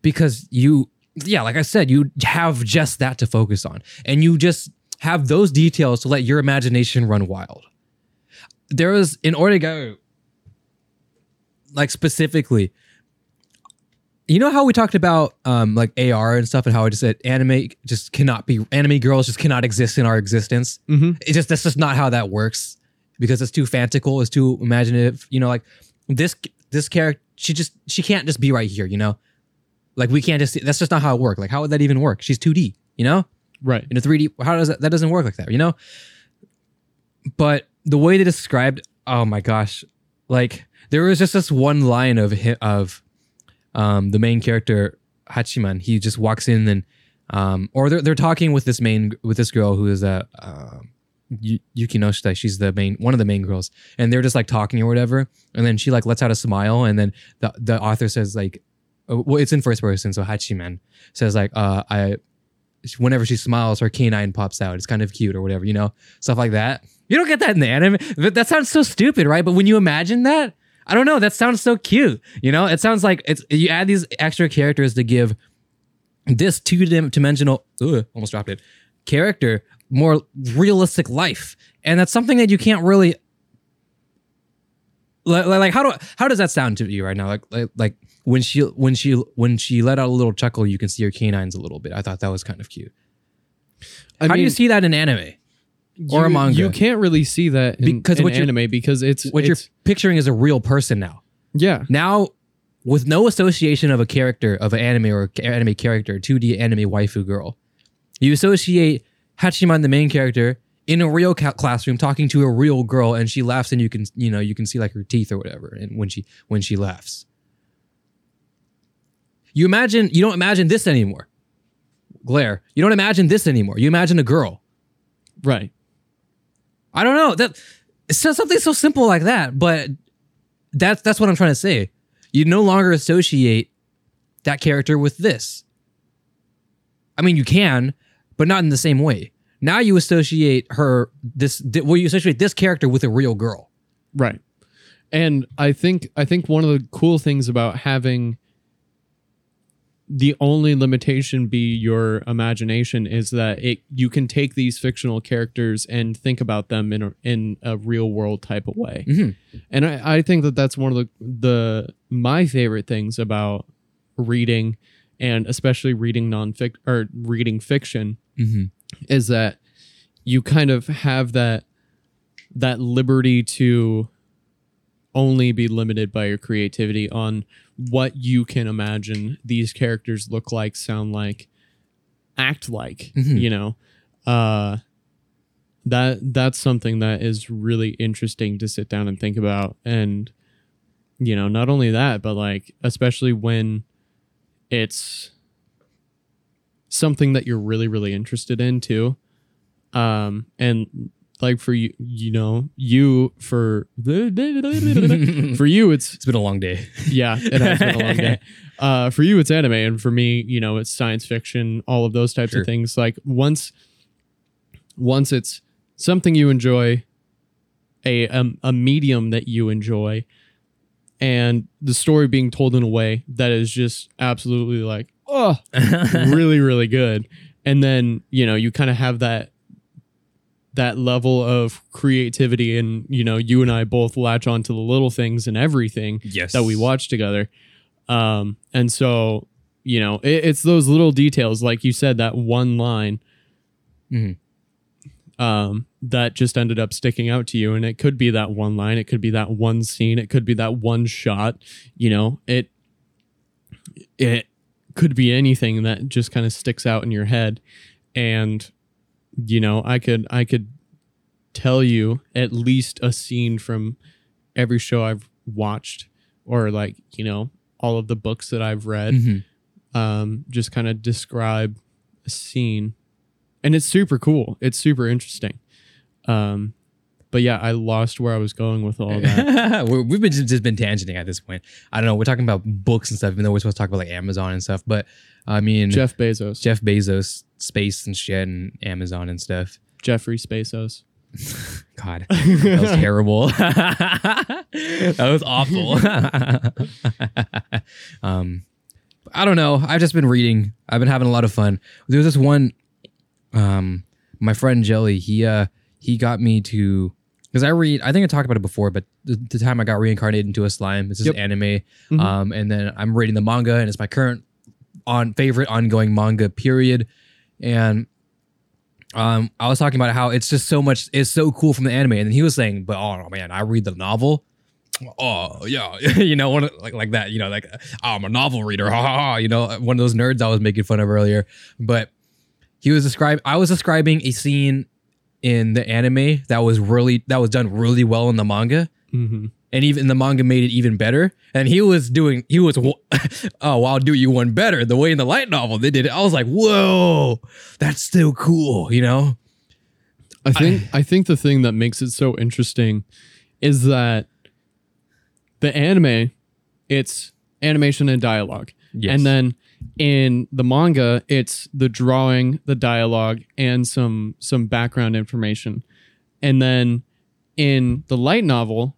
because you, yeah, like I said, you have just that to focus on, and you just have those details to let your imagination run wild. There was in Ortega, like specifically, you know how we talked about um like AR and stuff and how I just said anime just cannot be anime girls just cannot exist in our existence. Mhm. It just that's just not how that works because it's too fantastical, it's too imaginative. You know, like this this character she just she can't just be right here. You know, like we can't just that's just not how it works. Like how would that even work? She's two D. You know, Right. in a 3D. How does that? That doesn't work like that, you know. But the way they described, oh my gosh, like there was just this one line of of um, the main character Hachiman. He just walks in and um, or they're they're talking with this main with this girl who is a. Uh, Yu- Yukinoshita, she's the main one of the main girls, and they're just like talking or whatever, and then she like lets out a smile, and then the the author says like, uh, well, it's in first person, so Hachiman says like, uh, I whenever she smiles, her canine pops out. It's kind of cute or whatever, you know, stuff like that. You don't get that in the anime. That sounds so stupid, right? But when you imagine that, I don't know. That sounds so cute. You know, it sounds like it's you add these extra characters to give this two dimensional, ugh, almost dropped it, character more realistic life, and that's something that you can't really. Like, like how do how does that sound to you right now? Like, like like when she when she when she let out a little chuckle, you can see her canines a little bit. I thought that was kind of cute. I how do you see that in anime? or a you- manga? You can't really see that in, Because in what anime because it's What it's, you're picturing is a real person now. yeah Now, with no association of a character of an anime or anime character, 2D anime waifu girl, you associate Hachiman, the main character, in a real ca- classroom talking to a real girl, and she laughs, and you can you know you can see like her teeth or whatever, and when she when she laughs, you imagine you don't imagine this anymore. Glare, you don't imagine this anymore. You imagine a girl. right I don't know that it's just something so simple like that, but that's that's what I'm trying to say. You no longer associate that character with this. I mean, you can, but not in the same way. Now you associate her this well, you associate this character with a real girl. right and i think i think one of the cool things about having the only limitation be your imagination is that it you can take these fictional characters and think about them in a, in a real world type of way Mhm. and I, I think that that's one of the the my favorite things about reading and especially reading nonfic or reading fiction Mm-hmm. is that you kind of have that that liberty to only be limited by your creativity on what you can imagine these characters look like sound like act like Mhm. you know uh that that's something that is really interesting to sit down and think about and you know not only that but like especially when it's something that you're really really interested in too um and like for you you know you for for you it's It's been a long day. yeah it has been a long day uh, for you it's anime, and for me, you know, it's science fiction, all of those types Sure. of things. Like once, once it's something you enjoy, a um, a medium that you enjoy, and the story being told in a way that is just absolutely like, oh, really, really good. And then you know you kind of have that that level of creativity, and you know you and I both latch on to the little things and everything yes. that we watch together. Um, and so, you know, it, it's those little details, like you said, that one line Mhm. um, that just ended up sticking out to you. And it could be that one line, it could be that one scene, it could be that one shot. You know, it it could be anything that just kind of sticks out in your head. And you know, I could I could tell you at least a scene from every show I've watched or like, you know, all of the books that I've read Mhm. um, just kind of describe a scene, and it's super cool. It's super interesting. Um, but yeah, I lost where I was going with all that. We've been just, just been tangenting at this point. I don't know. We're talking about books and stuff, even though we're supposed to talk about like Amazon and stuff. But I mean, Jeff Bezos, Jeff Bezos, space and shit, and Amazon and stuff. Jeffrey Bezos. God, that was terrible. that was awful. um, I don't know. I've just been reading. I've been having a lot of fun. There was this one. Um, my friend Jelly. He uh he got me to because I read. I think I talked about it before, but the, the time I got reincarnated into a slime. This Yep. anime. Mhm. Um, and then I'm reading the manga, and it's my current on favorite ongoing manga. Period. And um, I was talking about how it's just so much, it's so cool from the anime, and then he was saying, "But oh man, I read the novel." Oh yeah, you know, one of- like like that. You know, like oh, I'm a novel reader. Ha ha ha. You know, one of those nerds I was making fun of earlier. But he was describing. I was describing a scene in the anime that was really that was done really well in the manga, hmm and even the manga made it even better. And he was doing, he was, oh, I'll do you one better. The way in the light novel they did it, I was like, whoa, that's still cool, you know? I think I think the thing that makes it so interesting is that the anime, it's animation and dialogue. Yes. And then in the manga, it's the drawing, the dialogue, and some some background information. And then in the light novel,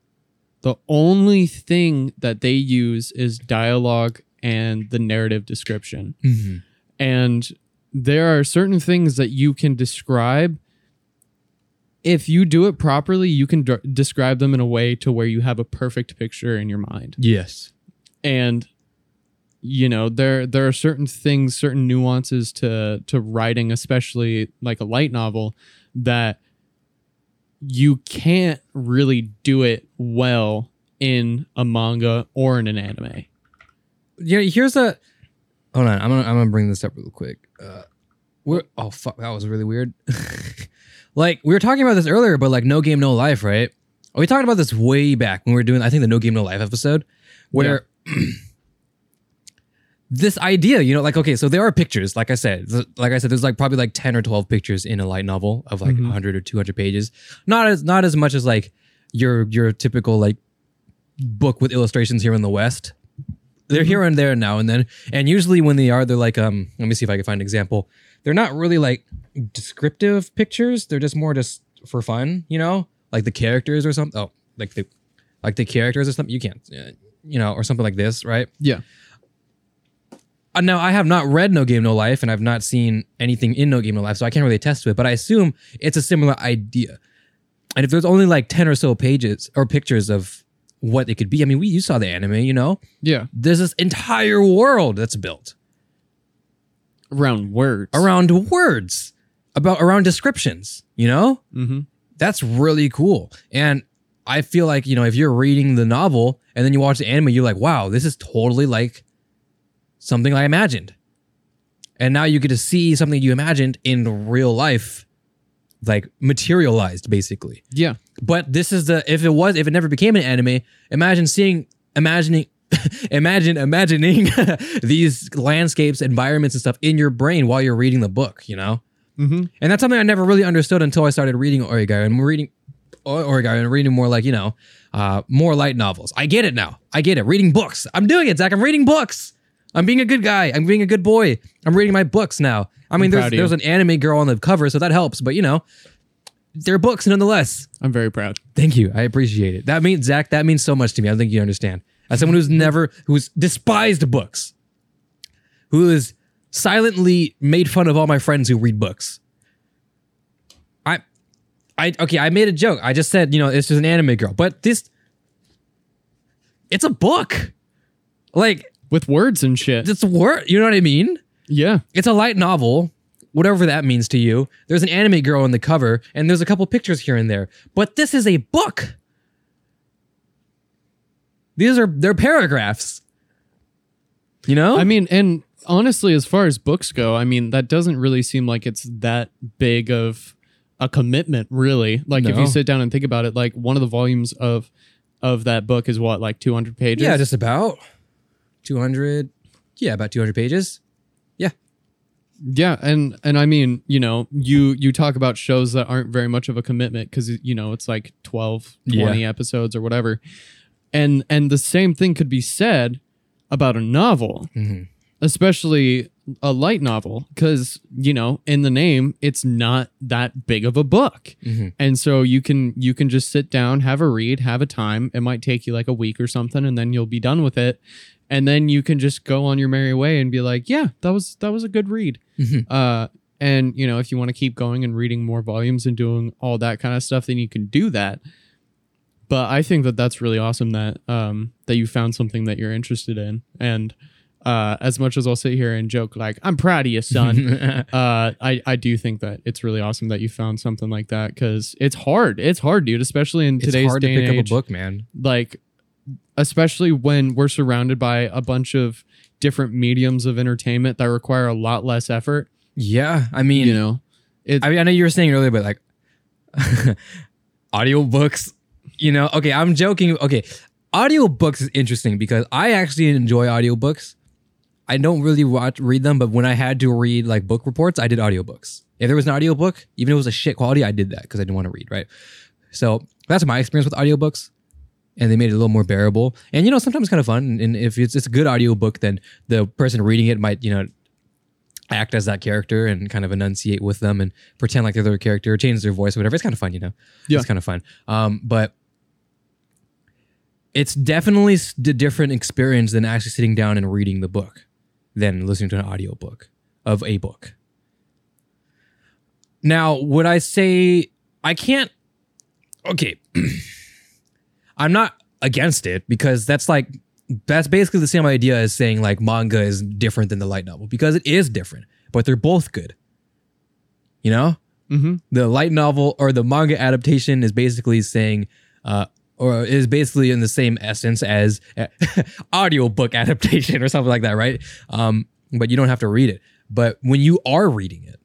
the only thing that they use is dialogue and the narrative description. Mhm. And there are certain things that you can describe. If you do it properly, you can d- describe them in a way to where you have a perfect picture in your mind yes. and you know there there are certain things certain nuances to to writing especially like a light novel that you can't really do it well in a manga or in an anime Yeah, here's a, hold on, I'm gonna, I'm gonna bring this up real quick. Uh, we're, oh fuck, that was really weird. like, we were talking about this earlier, but like, no game, no life, right? We talked about this way back when we were doing, I think, the no game, no life episode, where this idea, you know, like okay, so there are pictures, like I said, like I said, there's like probably like ten or twelve pictures in a light novel of like Mhm. 100 or 200 pages. Not as not as much as like your your typical like book with illustrations here in the West. They're here and there now and then, and usually when they are, they're like um. Let me see if I can find an example. They're not really like descriptive pictures. They're just more just for fun, you know, like the characters or something. Oh, like the like the characters or something. You can't, uh, you know, or something like this, right? yeah now, I have not read No Game No Life, and I've not seen anything in No Game No Life, so I can't really attest to it. But I assume it's a similar idea. And if there's only like ten or so pages or pictures of what it could be, I mean, we you saw the anime, you know, yeah there's this entire world that's built around words around words, about around descriptions. You know, mm-hmm. that's really cool. And I feel like, you know, if you're reading the novel and then you watch the anime, you're like, wow, this is totally like something I imagined. And now you get to see something you imagined in real life, like materialized basically. yeah But this is the if it was if it never became an anime, imagine seeing imagining imagine imagining these landscapes, environments and stuff in your brain while you're reading the book, you know? mm-hmm. And that's something I never really understood until I started reading Origai and reading Origai and reading more like, you know, uh, more light novels. I get it now. I get it. Reading books. I'm doing it, Zach. I'm reading books. I'm being a good guy. I'm being a good boy. I'm reading my books now. I mean, there's proud of there's an anime girl on the cover, so that helps. But you know, they're books nonetheless. I'm very proud. Thank you. I appreciate it. That means Zach. That means so much to me. I think you understand. As someone who's never, who's despised books, who has silently made fun of all my friends who read books. I, I okay. I made a joke. I just said, you know, this is an anime girl, but this, it's a book. Like With words and shit. it's a word. You know what I mean? yeah. It's a light novel, whatever that means to you. There's an anime girl on the cover, and there's a couple pictures here and there. But this is a book. These are they're paragraphs. You know? I mean, and honestly, as far as books go, I mean, that doesn't really seem like it's that big of a commitment, really. Like if you sit down and think about it, like one of the volumes of of that book is what, like 200 pages? yeah, just about 200. Yeah, about 200 pages. Yeah, Yeah. and and I mean, you know, you you talk about shows that aren't very much of a commitment because you know it's like 12, 20 episodes or whatever, and and the same thing could be said about a novel, Mhm. especially a light novel, because you know in the name it's not that big of a book, Mhm. and so you can you can just sit down, have a read, have a time. It might take you like a week or something, and then you'll be done with it. And then you can just go on your merry way and be like, yeah, that was that was a good read. Mhm. Uh, and you know, if you want to keep going and reading more volumes and doing all that kind of stuff, then you can do that. But I think that that's really awesome that um, that you found something that you're interested in. And uh, as much as I'll sit here and joke like I'm proud of you, son, uh, I I do think that it's really awesome that you found something like that because it's hard. It's hard, dude, especially in today's it's hard to pick and up a book, man. like especially when we're surrounded by a bunch of different mediums of entertainment that require a lot less effort Yeah, I mean, you know it I mean, I know you were saying earlier, but like audiobooks, you know, okay, I'm joking. Okay, audiobooks is interesting because I actually enjoy audiobooks. I don't really watch read them, but when I had to read like book reports, I did audiobooks. If there was an audiobook, even if it was a shit quality, I did that because I didn't want to read, right? So that's my experience with audiobooks. And they made it a little more bearable. And you know, sometimes it's kind of fun. And if it's, it's a good audiobook, then the person reading it might, you know, act as that character and kind of enunciate with them and pretend like they're their character, change their voice, or whatever. It's kind of fun, you know. Yeah. it's kind of fun. Um, but it's definitely a different experience than actually sitting down and reading the book than listening to an audiobook of a book. Now, would I say I can't? Okay, I'm not against it because that's like that's basically the same idea as saying like manga is different than the light novel because it is different, but they're both good. You know, mm-hmm. the light novel or the manga adaptation is basically saying, uh, or is basically in the same essence as uh, audiobook adaptation or something like that, right? Um, but you don't have to read it. But when you are reading it,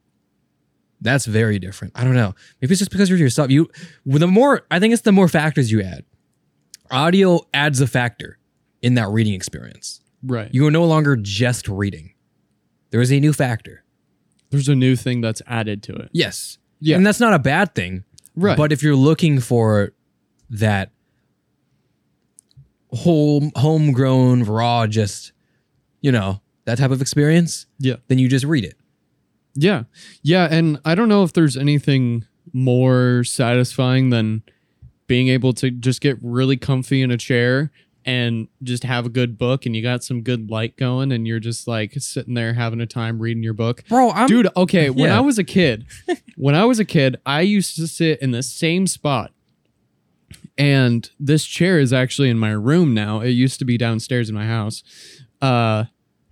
that's very different. I don't know. Maybe it's just because you're yourself. You, the more I think it's the more factors you add. Audio adds a factor in that reading experience. right You are no longer just reading. There is a new factor. there's a new thing that's added to it Yes. Yeah. And that's not a bad thing. right But if you're looking for that home homegrown raw just you know that type of experience yeah then you just read it yeah yeah and i don't know if there's anything more satisfying than being able to just get really comfy in a chair and just have a good book and you got some good light going and you're just like sitting there having a time reading your book bro i'm Dude, okay, when I was a kid, when I was a kid, I used to sit in the same spot. And this chair is actually in my room now. It used to be downstairs in my house. Uh,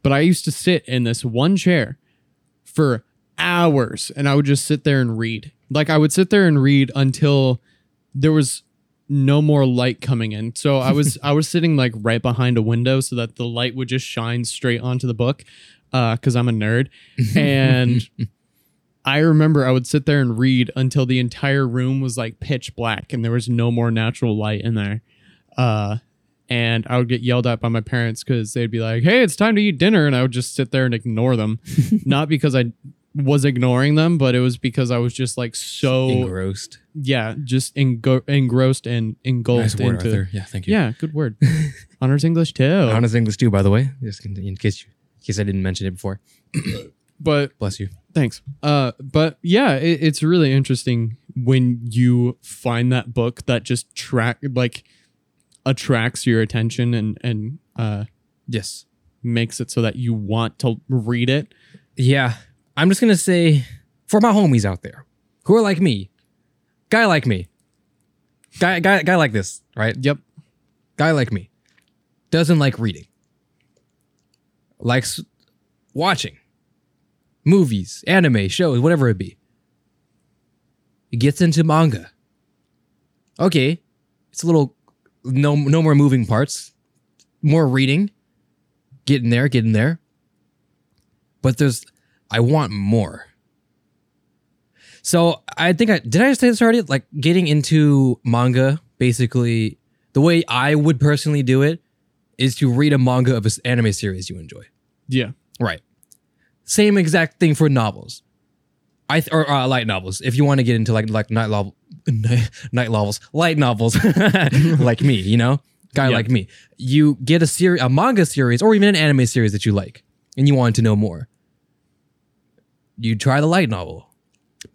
but I used to sit in this one chair for hours and I would just sit there and read. Like I would sit there and read until there was no more light coming in. So I was I was sitting like right behind a window so that the light would just shine straight onto the book uh cuz I'm a nerd. And I remember I would sit there and read until the entire room was like pitch black and there was no more natural light in there. Uh and I would get yelled at by my parents because they'd be like, "Hey, it's time to eat dinner," and I would just sit there and ignore them, not because I was ignoring them, but it was because I was just like so engrossed yeah, just engo- engrossed and engulfed nice word into arthur yeah thank you yeah, good word. Honors English too. Honors english too by the way just in, in case you In case I didn't mention it before. But Bless you. Thanks. Uh, but yeah, it, it's really interesting when you find that book that just track like attracts your attention and and uh, Yes. makes it so that you want to read it. Yeah. I'm just gonna say for my homies out there who are like me, guy like me, guy guy guy like this, right? Yep. Guy like me doesn't like reading, likes watching movies, anime, shows, whatever it be. He gets into manga. Okay, it's a little no no more moving parts, more reading, getting there, getting there. But there's I want more. So I think I did I say this already? Like getting into manga, basically the way I would personally do it is to read a manga of an anime series you enjoy. Yeah. Right. Same exact thing for novels. I th- or uh, light novels. If you want to get into like like night novel, night, night novels, light novels, like me, you know, guy Yeah. like me, you get a series, a manga series, or even an anime series that you like, and you want to know more. You try the light novel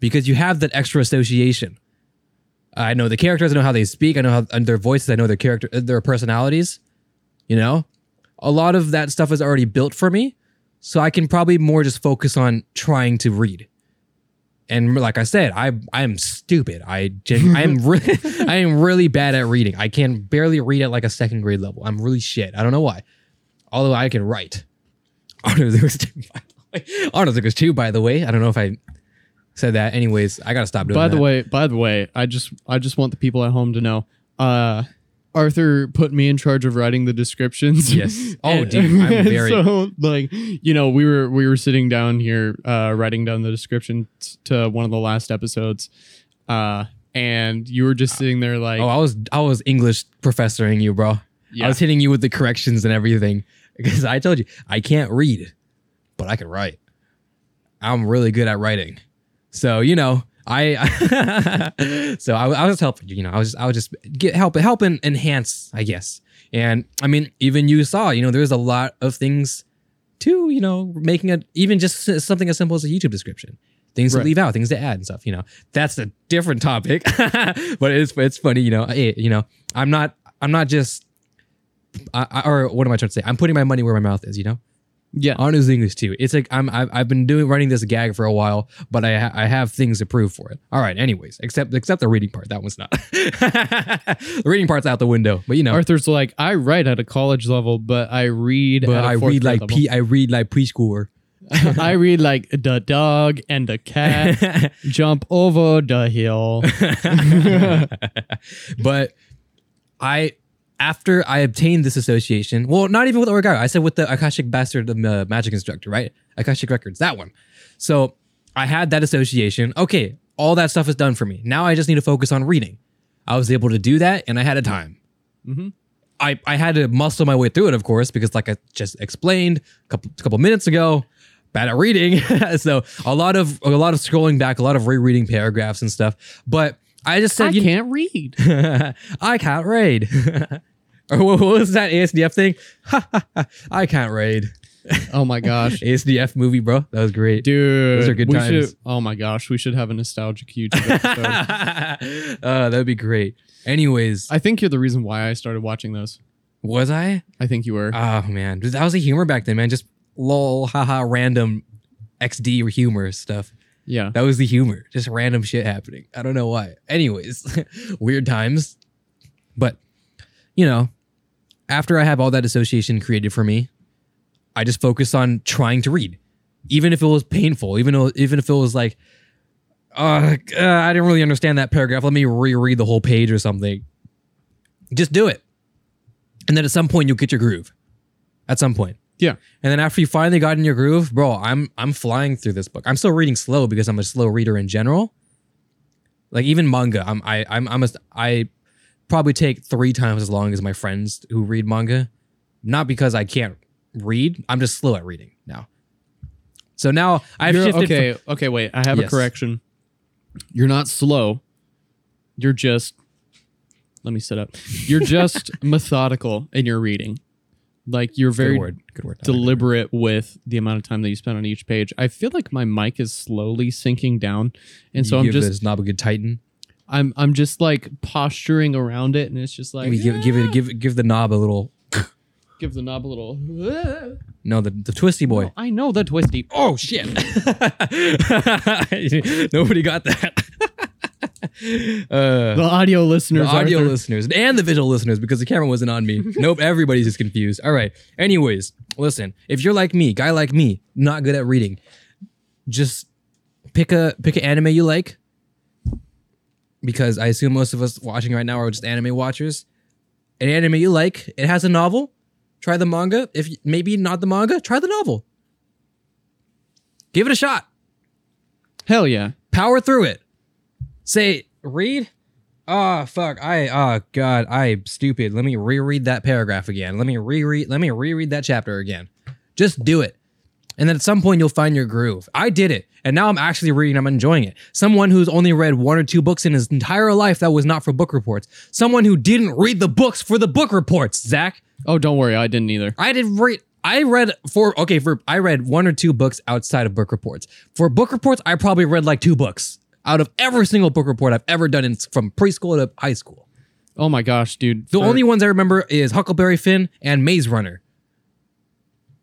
because you have that extra association. I know the characters. I know how they speak. I know how and their voices. I know their character, uh, their personalities. You know, a lot of that stuff is already built for me, so I can probably more just focus on trying to read. And like I said, I I am stupid. I gen- I am really I am really bad at reading. I can barely read at like a second grade level. I'm really shit. I don't know why. Although I can write. Honors English two, by the way. Two, by the way. I don't know if I said that. Anyways, I gotta stop doing By that. the way, by the way, I just I just want the people at home to know. Uh, Arthur put me in charge of writing the descriptions. Yes. Oh, dude, I'm very- so like you know we were we were sitting down here uh, writing down the descriptions to one of the last episodes, uh, and you were just sitting there like Oh, I was I was English professoring you, bro. Yeah. I was hitting you with the corrections and everything because I told you I can't read, but I can write. I'm really good at writing, so you know I. so I, I was helping you. You know, I was I was just get help help and enhance, I guess. And I mean, even you saw, you know, there's a lot of things to you know making it even just something as simple as a YouTube description. Things Right. to leave out, things to add, and stuff. You know, that's a different topic, but it's it's funny. You know, hey, you know, I'm not I'm not just. I, I, or what am I trying to say? I'm putting my money where my mouth is. You know, yeah Honors English too. It's like I'm I've, I've been doing running this gag for a while, but I ha- I have things to prove for it. All right. Anyways, except except the reading part. That one's not. the reading part's out the window. But you know, Arthur's like I write at a college level, but I read. but I read like level. P. I read like preschooler. I read like the dog and the cat jump over the hill. but I, after I obtained this association, well, not even with Origami, I said with the Akashic Bastard uh, Magic Instructor, right? Akashic Records, that one. So I had that association. Okay, all that stuff is done for me. Now I just need to focus on reading. I was able to do that, and I had a time. Mhm. I, I had to muscle my way through it, of course, because like I just explained a couple couple minutes ago, bad at reading. so a lot of a lot of scrolling back, a lot of rereading paragraphs and stuff. But I just said, I you can't read. I can't raid. or what was that ASDF thing? I can't raid. Oh my gosh. ASDF movie, bro. That was great. Dude, Those are good we times. Should, oh my gosh, we should have a nostalgic YouTube episode. uh, that'd be great. Anyways, I think you're the reason why I started watching those. was I? I think you were. Oh man, that was the humor back then, man. Just lol, haha, random XD humor stuff. yeah. That was the humor. Just random shit happening. I don't know why. Anyways, weird times. But, you know, after I have all that association created for me, I just focus on trying to read. Even if it was painful, even though, even if it was like, uh, uh, I didn't really understand that paragraph. Let me reread the whole page or something. Just do it. And then at some point you'll get your groove. At some point. Yeah. And then after you finally got in your groove, bro, I'm I'm flying through this book. I'm still reading slow because I'm a slow reader in general. Like even manga, I'm I I'm I'm a, I probably take three times as long as my friends who read manga. Not because I can't read, I'm just slow at reading now. So now I've You're- shifted. okay, okay, wait. I have a correction. You're not slow. You're just let me sit up. You're just methodical in your reading. like you're very good word. Good word. deliberate with the amount of time that you spend on each page. I feel like my mic is slowly sinking down, and so You I'm give just knob a good tighten. I'm I'm just like posturing around it, and it's just like Maybe give give it give give the knob a little. give the knob a little. No, the the twisty boy. I know the twisty. Oh shit! Nobody got that. uh, The audio the listeners, audio Arthur. listeners and the visual listeners because the camera wasn't on me. nope, everybody's just confused. All right. Anyways, listen. If you're like me, guy like me, not good at reading, just pick a pick an anime you like. Because I assume most of us watching right now are just anime watchers. An anime you like, it has a novel. Try the manga. If maybe not the manga, try the novel. Give it a shot. Hell yeah. Power through it. Say, read. Oh fuck. I oh god, I'm stupid. Let me reread that paragraph again. Let me reread let me reread that chapter again. Just do it. And then at some point you'll find your groove. I did it. And now I'm actually reading, I'm enjoying it. Someone who's only read one or two books in his entire life that was not for book reports. Someone who didn't read the books for the book reports, Zach. Oh, don't worry, I didn't either. I did read. I read for okay for I read one or two books outside of book reports. For book reports, I probably read like two books out of every single book report I've ever done in, from preschool to high school. Oh my gosh, dude. The For- only ones I remember is Huckleberry Finn and Maze Runner.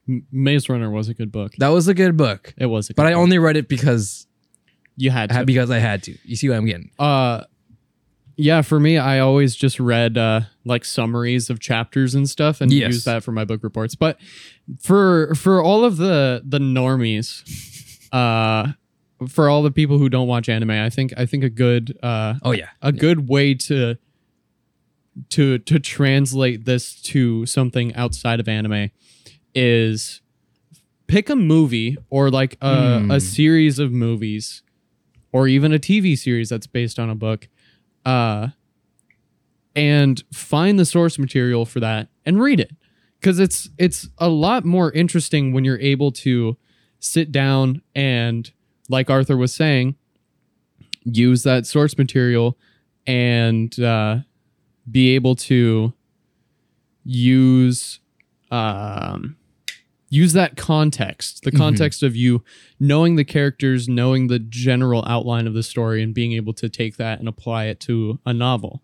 M- Maze Runner was a good book. That was a good book, It was, a good but I book. only read it because you had to. because I had to. You see what I'm getting? Uh, yeah, for me, I always just read uh, like summaries of chapters and stuff, and Yes. use that for my book reports. But for for all of the the normies, uh, for all the people who don't watch anime, I think I think a good uh, Oh yeah, a good way to to to translate this to something outside of anime is pick a movie or like a, Hmm. a series of movies or even a TV series that's based on a book uh and find the source material for that and read it cuz it's it's a lot more interesting when you're able to sit down and like Arthur was saying use that source material and uh, be able to use um, use that context the Mhm. context of you knowing the characters knowing the general outline of the story and being able to take that and apply it to a novel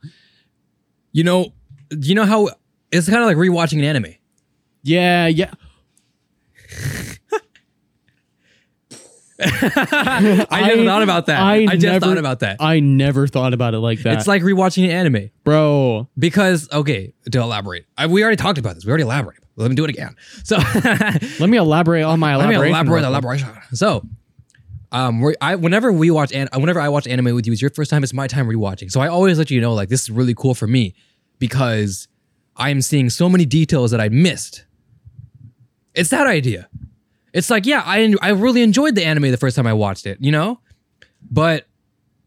you know, you know how it's kind of like rewatching an anime. yeah yeah I never thought about that. I I, just never- thought about that. i never thought about it like that It's like rewatching an anime. bro Because okay, to elaborate, I, we already talked about this. We already elaborated. Let me do it again. So let me elaborate on my elaboration. let me elaborate the elaboration. So, um, I whenever we watch an, whenever I watch anime with you, it's your first time. It's my time rewatching. So I always let you know like this is really cool for me because I am seeing so many details that I missed. It's that idea. It's like yeah, I I really enjoyed the anime the first time I watched it. You know, but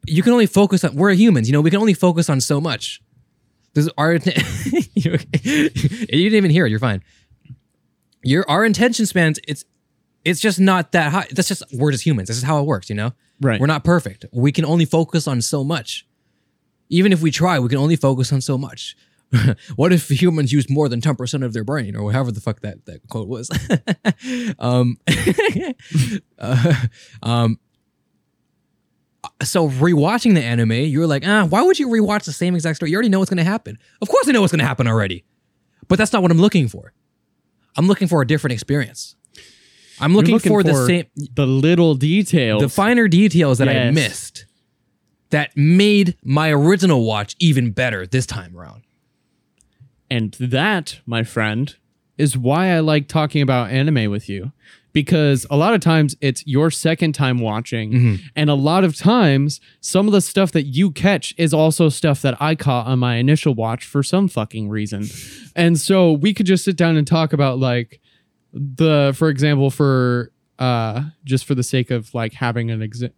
you can only focus on we're humans. You know, we can only focus on so much. There's art. you didn't even hear it. You're fine. Your our attention spans. It's it's just not that high. That's just we're just humans. This is how it works. You know, right we're not perfect. We can only focus on so much. Even if we try, we can only focus on so much. what if humans use more than 10% of their brain or however the fuck that, that quote was? um, uh, um, so rewatching the anime, you're like, ah, why would you rewatch the same exact story? You already know what's going to happen. Of course I know what's going to happen already. But that's not what I'm looking for. I'm looking for a different experience. I'm You're looking, for, the same the little details the finer details that I missed that made my original watch even better this time around. And that, my friend, is why I like talking about anime with you. Because a lot of times it's your second time watching. Mhm. And a lot of times, some of the stuff that you catch is also stuff that I caught on my initial watch for some fucking reason. and so we could just sit down and talk about, like, the, for example, for. Uh, just for the sake of like having an exam,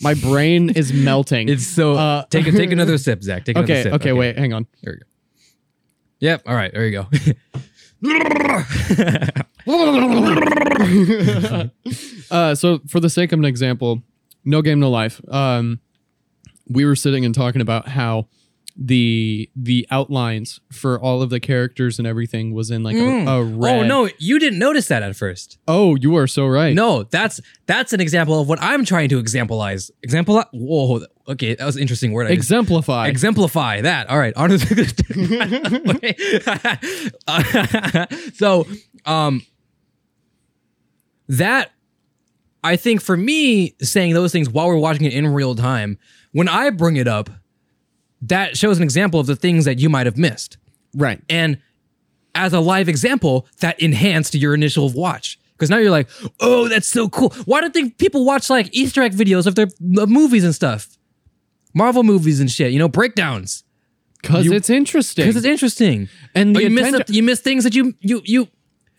my brain is melting. It's so Uh, take a, take another sip, Zach. Take okay, sip. okay, wait, hang on. There we go. Yep. All right. There you go. uh, so for the sake of an example, no game, no life. Um, we were sitting and talking about how the the outlines for all of the characters and everything was in like Mm. a, a red. Oh no, you didn't notice that at first. Oh, you are so right. No, that's that's an example of what I'm trying to exemplize. Example. Whoa. Okay, that was an interesting word. I just- Exemplify. exemplify that. All right. On to so, um, that I think for me saying those things while we're watching it in real time, when I bring it up, that shows an example of the things that you might have missed. right. And as a live example, that enhanced your initial watch. Because now you're like, oh, that's so cool. Why do think people watch like Easter egg videos of their of movies and stuff? Marvel movies and shit, you know, breakdowns. Because it's interesting. Because it's interesting. and the you miss you miss things that you you you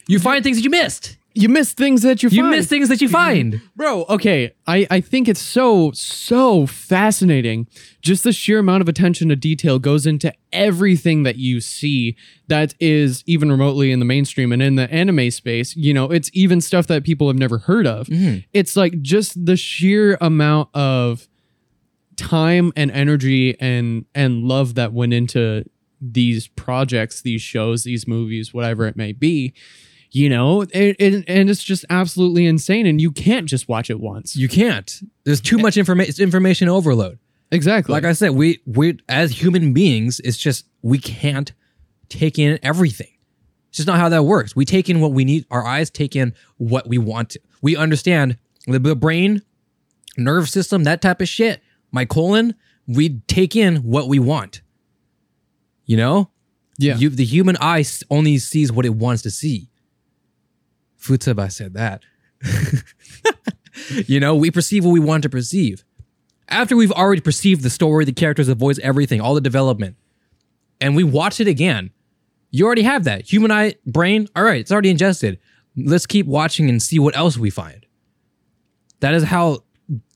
you find things that you missed. You miss things that you You find. miss things that you find. Bro, okay. I, I think it's so, so fascinating. Just the sheer amount of attention to detail goes into everything that you see that is even remotely in the mainstream and in the anime space. You know, it's even stuff that people have never heard of. Mhm. It's like just the sheer amount of time and energy and and love that went into these projects, these shows, these movies, whatever it may be. You know, it, it, and it's just absolutely insane. And you can't just watch it once. You can't. There's too much information. It's information overload. Exactly. Like I said, we we as human beings, it's just we can't take in everything. It's just not how that works. We take in what we need. Our eyes take in what we want. To. We understand the, the brain, nerve system, that type of shit. My colon, we take in what we want. You know, yeah. you, the human eye only sees what it wants to see. Futaba said that. you know, we perceive what we want to perceive. After we've already perceived the story, the characters, the voice, everything, all the development, and we watch it again, you already have that. Human eye, brain, all right, it's already ingested. Let's keep watching and see what else we find. That is how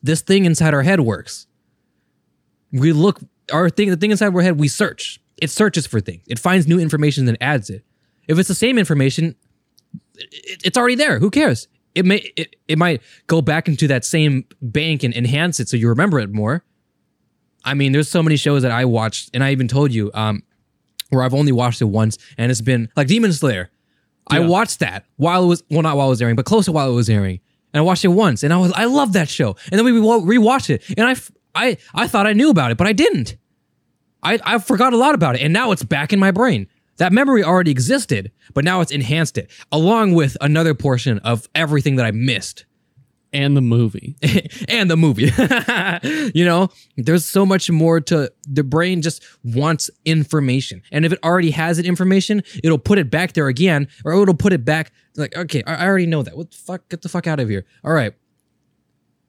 this thing inside our head works. We look, our thing, the thing inside our head, we search. It searches for things. It finds new information and adds it. If it's the same information, it, it's already there. Who cares? It may it, it might go back into that same bank and enhance it so you remember it more. I mean, there's so many shows that I watched, and I even told you, um, where I've only watched it once, and it's been like Demon Slayer. I watched that while it was well, not while it was airing, but close to while it was airing, and I watched it once, and I was I love that show, and then we wa- rewatched it, and I I I thought I knew about it, but I didn't. I I forgot a lot about it, and now it's back in my brain. That memory already existed, but now it's enhanced it, along with another portion of everything that I missed and the movie. and the movie. you know, there's so much more to the brain just wants information. And if it already has it information, it'll put it back there again, or it'll put it back like, okay, I I already know that. What the fuck? Get the fuck out of here. All right.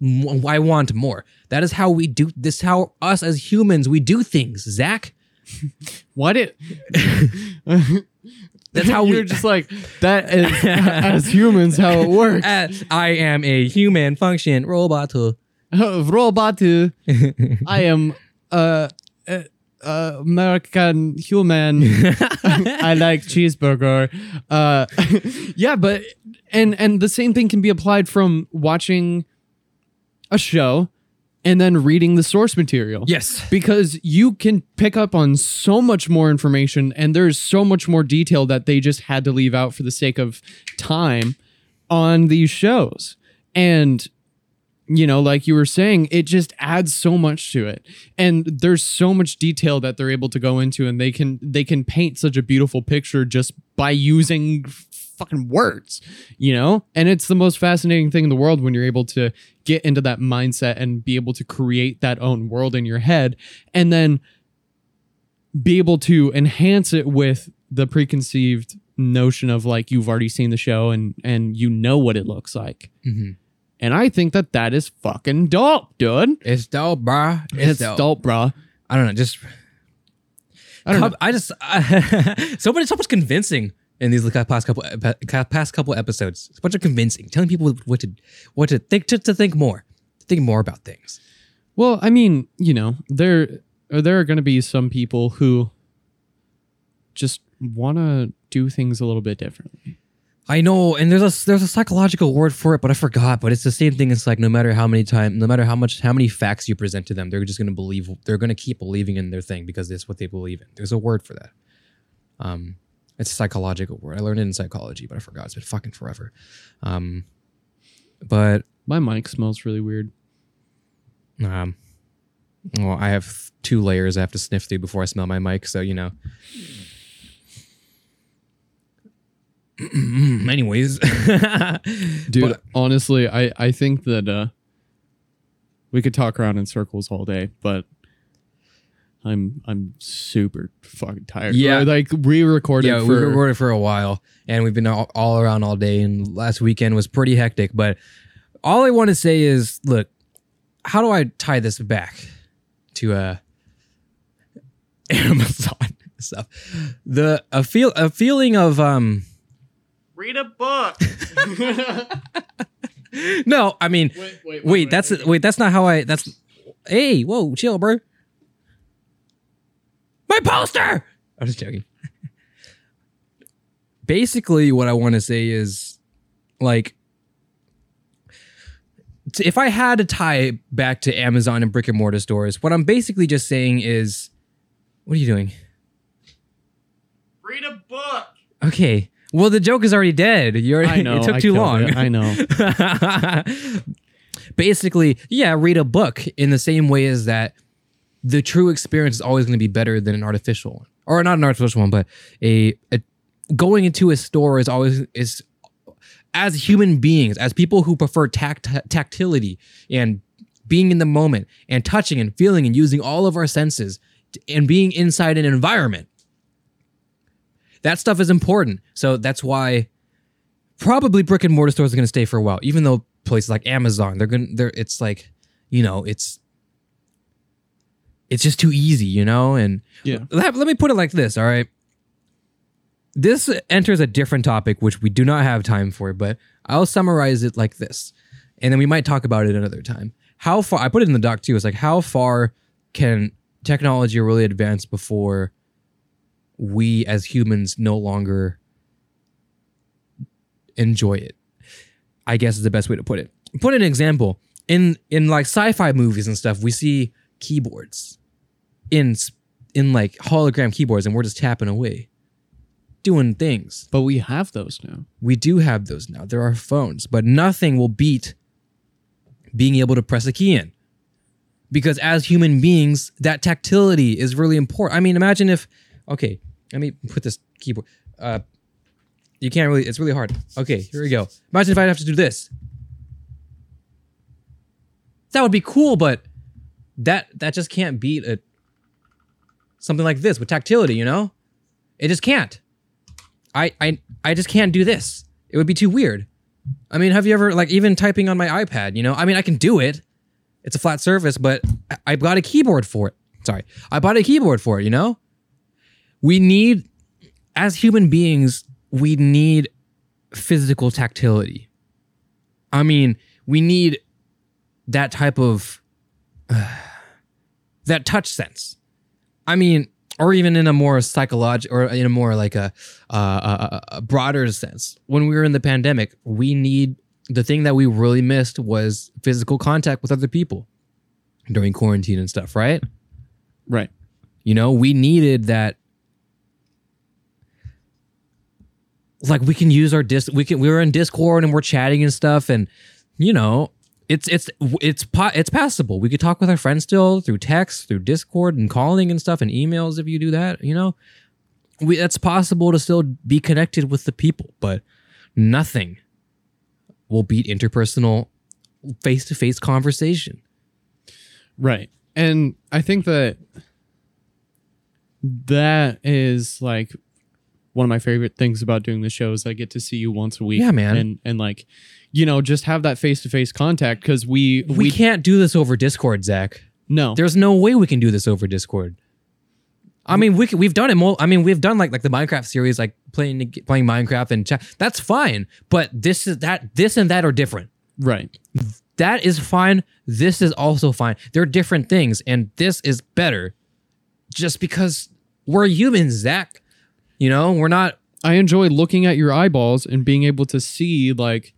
I want more. That is how we do this. How us as humans we do things, Zach. What it? That's how we- You're just like that is as humans how it works. Uh, I am a human function robot. Robot. I am uh, uh, uh, American human. I like cheeseburger. Uh, yeah, but and and the same thing can be applied from watching a show and then reading the source material. yes. because you can pick up on so much more information and there's so much more detail that they just had to leave out for the sake of time on these shows. And you know, like you were saying, it just adds so much to it. And there's so much detail that they're able to go into and they can they can paint such a beautiful picture just by using fucking words, you know? And it's the most fascinating thing in the world when you're able to get into that mindset and be able to create that own world in your head and then be able to enhance it with the preconceived notion of like you've already seen the show and and you know what it looks like. Mhm. And I think that that is fucking dope, dude. It's dope, bruh. It's, dope, bro. I don't know. Just I don't know. I just so much so much convincing in these past couple past couple episodes. It's a bunch of convincing, telling people what to what to think to, to think more, to think more about things. Well, I mean, you know, there there are going to be some people who just want to do things a little bit differently. I know, and there's a there's a psychological word for it, but I forgot. But it's the same thing. It's like no matter how many time, no matter how much, how many facts you present to them, they're just gonna believe. They're gonna keep believing in their thing because it's what they believe in. There's a word for that. Um, it's a psychological word. I learned it in psychology, but I forgot. It's been fucking forever. Um, but My mic smells really weird. um, well, I have two layers I have to sniff through before I smell my mic, so you know. Anyways, Dude, But- honestly, I I think that uh we could talk around in circles all day, but I'm I'm super fucking tired. Yeah. We're, like re-recorded yeah, for we recorded for a while, and we've been all, all around all day. And last weekend was pretty hectic. But all I want to say is, look, how do I tie this back to uh, Amazon stuff? The a feel a feeling of um. read a book. No, I mean, wait, wait, wait, that's wait, that's not how I. That's hey, whoa, chill, bro. My poster. I'm just joking. Basically, what I want to say is, like, if I had to tie it back to Amazon and brick and mortar stores, what I'm basically just saying is, what are you doing? read a book. Okay. Well, the joke is already dead. You already, I know. it took I too long. it, I know. Basically, yeah, read a book in the same way as that the true experience is always going to be better than an artificial one. Or not an artificial one, but a, a going into a store is always is as human beings, as people who prefer tact tactility and being in the moment and touching and feeling and using all of our senses and being inside an environment. That stuff is important. So that's why probably brick and mortar stores are going to stay for a while, even though places like Amazon, they're going to, they're, it's like, you know, it's, it's just too easy, you know? And Yeah. let, let me put it like this, all right? This enters a different topic, which we do not have time for, but I'll summarize it like this. And then we might talk about it another time. How far, I put it in the doc too, it's like, how far can technology really advance before we as humans no longer enjoy it? I guess is the best way to put it. Put an example. In in like sci-fi movies and stuff, we see keyboards in in like hologram keyboards and we're just tapping away doing things. But we have those now. We do have those now. There are phones, but nothing will beat being able to press a key in. Because as human beings, that tactility is really important. I mean, imagine if okay, let me put this keyboard. Uh you can't really it's really hard. Okay, here we go. Imagine if i'd have to do this. That would be cool, but that that just can't beat a something like this with tactility, you know? It just can't. I I I just can't do this. It would be too weird. I mean, have you ever like even typing on my iPad, you know? I mean, I can do it. It's a flat surface, but I, I bought a keyboard for it. Sorry. I bought a keyboard for it, you know? We need as human beings, we need physical tactility. I mean, we need that type of that touch sense. I mean, or even in a more psychological, or in a more like a, uh, a, a broader sense. When we were in the pandemic, we need the thing that we really missed was physical contact with other people during quarantine and stuff, right? Right. You know, we needed that. Like we can use our dis, we can we were in Discord and we're chatting and stuff, and you know, it's it's it's it's passable. We could talk with our friends still through text, through Discord, and calling and stuff, and emails. If you do that, you know, we that's possible to still be connected with the people, but nothing will beat interpersonal, face to face conversation. Right. And I think that that is like one of my favorite things about doing the show is I get to see you once a week. Yeah, man. And and like, you know, just have that face to face contact because we, We, we can't do this over Discord, Zach. no There's no way we can do this over Discord. I mean, we we've done it. Mo- I mean, we've done like like the Minecraft series, like playing playing Minecraft and chat. That's fine. But this is that this and that are different. right. That is fine. This is also fine. They're different things, and this is better, just because we're humans, Zach. You know, we're not I enjoy looking at your eyeballs and being able to see like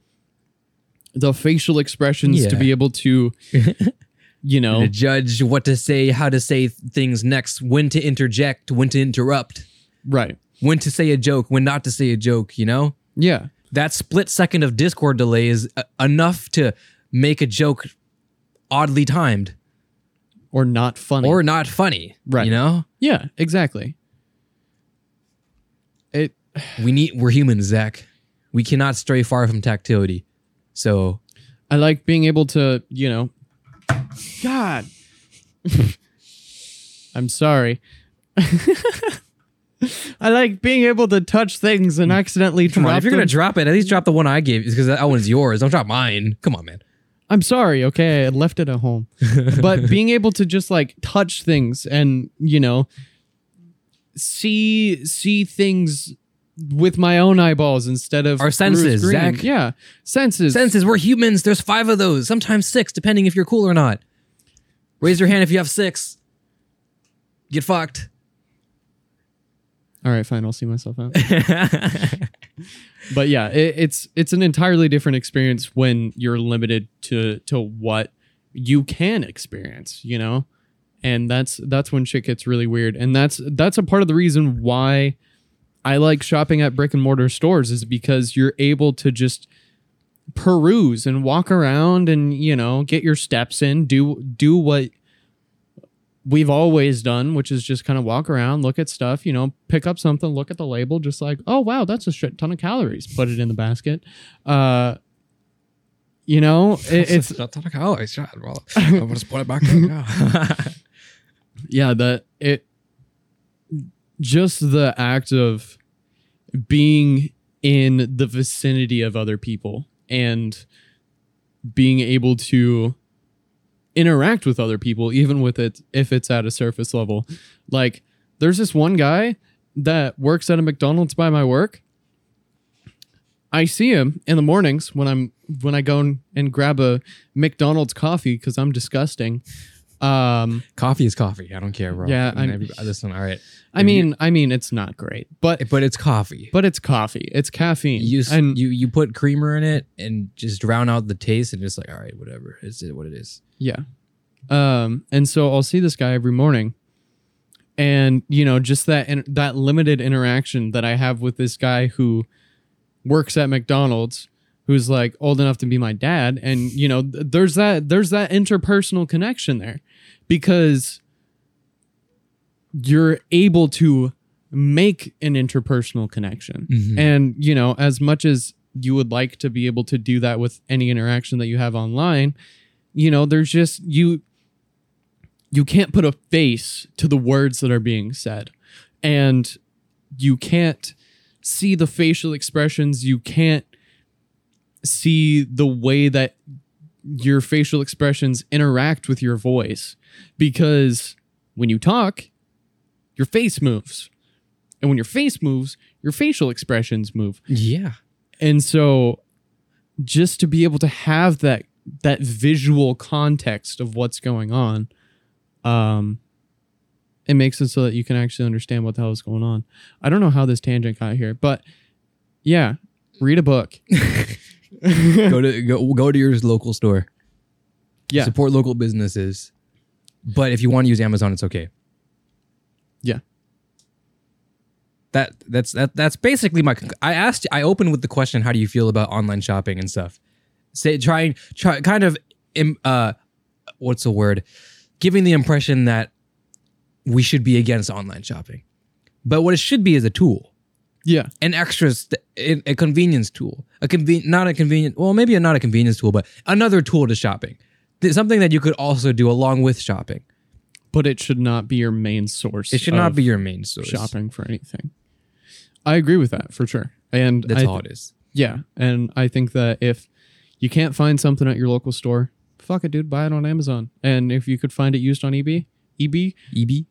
the facial expressions to be able to you know. To judge what to say, how to say things next, when to interject, when to interrupt, right. When to say a joke, when not to say a joke, you know? yeah. That split second of Discord delay is uh, enough to make a joke oddly timed. Or not funny. Or not funny, Right. You know? yeah exactly it We need we're humans, Zach. We cannot stray far from tactility. So I like being able to, you know, God. I'm sorry. I like being able to touch things and accidentally come on, if you're gonna drop it, at least drop the one I gave you because that one's yours. Don't drop mine. Come on, man. I'm sorry, okay? I left it at home. but being able to just like touch things and, you know, see see things with my own eyeballs instead of Our senses. Zach. Yeah, senses. Senses, we're humans. There's five of those, sometimes six, depending if you're cool or not. Raise your hand if you have six. Get fucked. All right, fine. I'll see myself out. but yeah, it, it's it's an entirely different experience when you're limited to to what you can experience, you know, and that's that's when shit gets really weird, and that's that's a part of the reason why I like shopping at brick and mortar stores is because you're able to just peruse and walk around and you know get your steps in, do do what we've always done, which is just kind of walk around, look at stuff, you know, pick up something, look at the label, just like, oh wow, that's a shit ton of calories. Put it in the basket. Uh, you know, it, it's a ton of calories. I'm gonna put it back in. yeah, that it just the act of being in the vicinity of other people and being able to interact with other people even with it if it's at a surface level. Like there's this one guy that works at a mcdonald's by my work. I see him in the mornings when i'm when i go and, grab a mcdonald's coffee because i'm disgusting um coffee is coffee. I don't care, bro. Yeah, I'm- every- listen. All right, I mean, I mean, it's not great, but but it's coffee. but it's coffee. It's caffeine. you and you you put creamer in it and just drown out the taste and just like all right, whatever. It's what it is. yeah, um, and so I'll see this guy every morning, and you know, just that in, that limited interaction that I have with this guy who works at McDonald's, who's like old enough to be my dad, and you know, th- there's that there's that interpersonal connection there, because you're able to make an interpersonal connection. Mhm. And, you know, as much as you would like to be able to do that with any interaction that you have online, you know, there's just you you can't put a face to the words that are being said. And you can't see the facial expressions, you can't see the way that your facial expressions interact with your voice because when you talk, your face moves. And when your face moves, your facial expressions move. Yeah. And so just to be able to have that that visual context of what's going on, um it makes it so that you can actually understand what the hell is going on. I don't know how this tangent got here, but yeah, read a book. go to go go to your local store. Yeah. Support local businesses. But if you want to use Amazon, it's okay. Yeah. That that's that that's basically my. conc- I asked. I opened with the question, "How do you feel about online shopping and stuff?" Say trying try kind of uh, what's the word? Giving the impression that we should be against online shopping, but what it should be is a tool Yeah. an extra st- a a convenience tool a conven- not a convenient well maybe not a convenience tool but another tool to shopping Th- something that you could also do along with shopping But it should not be your main source. it should not of be your main source shopping for anything. I agree with that for sure. And that's I, all it is Yeah, and I think that if you can't find something at your local store, fuck it, dude, buy it on Amazon. And if you could find it used on eBay, eBay, eb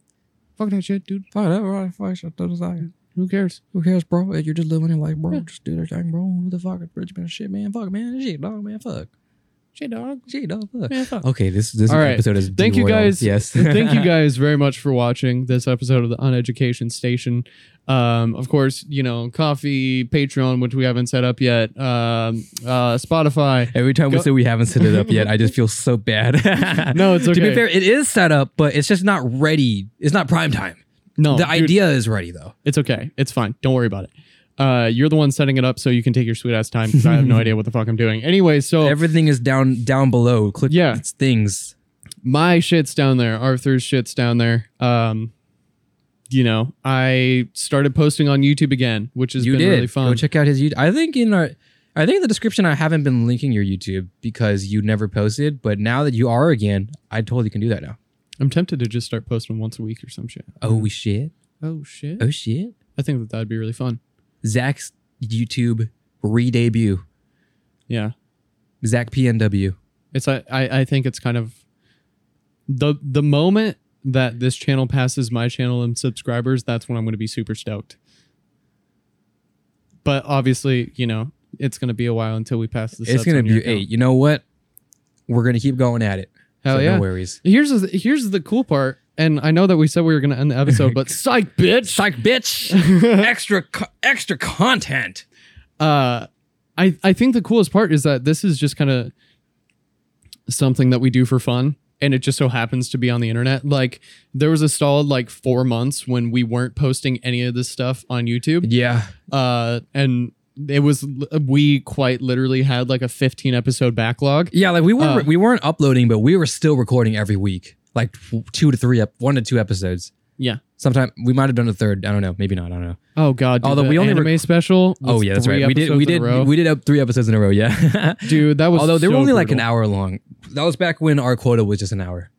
fuck that shit, dude. fuck that right fuck that Who cares? who cares bro you're just living your life bro Yeah. just do their thing bro who the fuck rich man shit man fuck man shit dog man fuck Shit, dog. Shit, dog. fuck. Man, fuck. Okay, this this All right. episode is Thank you guys. Yes. Thank you guys very much for watching this episode of the Uneducation Station. Um, of course, you know, Ko-fi, Patreon, which we haven't set up yet, um, uh, Spotify. Every time we say we haven't set it up yet, I just feel so bad. No, it's okay. To be fair, it is set up, but it's just not ready. It's not prime time. No, the dude, idea is ready though. It's okay. It's fine. Don't worry about it. Uh, you're the one setting it up, so you can take your sweet ass time because I have no idea what the fuck I'm doing. Anyway, so Everything is down down below. Click Yeah. it's things. my shit's down there. Arthur's shit's down there. Um, you know, I started posting on YouTube again, which has you been did. really fun. Go check out his YouTube. I think in our I think in the description I haven't been linking your YouTube because you never posted, but now that you are again, I totally can do that now. I'm tempted to just start posting once a week or some shit. Oh we shit. Oh shit! Oh shit. I think that that'd be really fun. Zach's YouTube re-debut. Yeah, Zach PNW. it's I I I think it's kind of the the moment that this channel passes my channel in subscribers. That's when I'm going to be super stoked. But obviously, you know, it's going to be a while until we pass the. It's gonna be account. eight. You know what? We're gonna keep going at it. Hell So yeah! No worries. Here's the, here's the cool part, and I know that we said we were going to end the episode, but psych, bitch. Psych, bitch. extra, co- extra content. uh i i think the coolest part is that this is just kind of something that we do for fun and it just so happens to be on the internet like there was a solid like four months when we weren't posting any of this stuff on youtube Yeah. uh and it was we quite literally had like a 15 episode backlog Yeah, like we weren't Uh, we weren't uploading, but we were still recording every week, like two to three, ep- one to two episodes. yeah Sometime we might have done a third. I don't know. Maybe not. I don't know. oh god dude, Although the we only anime rec- special Oh yeah, that's right. We did. We did. We did up three episodes in a row. Yeah. dude that was Although they were so only like an hour long. That was back when our quota was just an hour.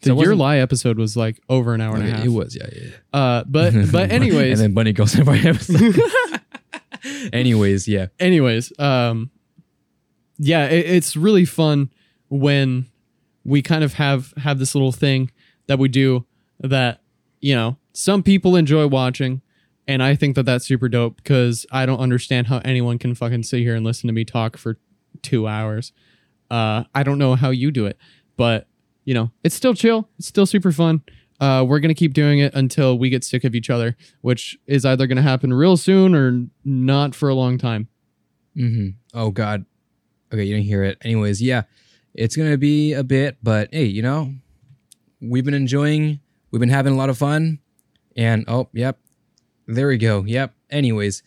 the So it your lie episode was like over an hour and a half it was. Yeah. Yeah. uh but but anyways and then Bunny goes every episode. anyways, yeah. anyways um yeah it, it's really fun when we kind of have have this little thing that we do that you know some people enjoy watching and i think that that's super dope because i don't understand how anyone can fucking sit here and listen to me talk for two hours uh i don't know how you do it but you know it's still chill it's still super fun uh, we're gonna keep doing it until we get sick of each other, which is either gonna happen real soon or not for a long time. hmm Oh God. Okay, you didn't hear it. Anyways, yeah, it's gonna be a bit, but hey, you know, we've been enjoying. We've been having a lot of fun, and oh, yep, there we go. Yep. Anyways,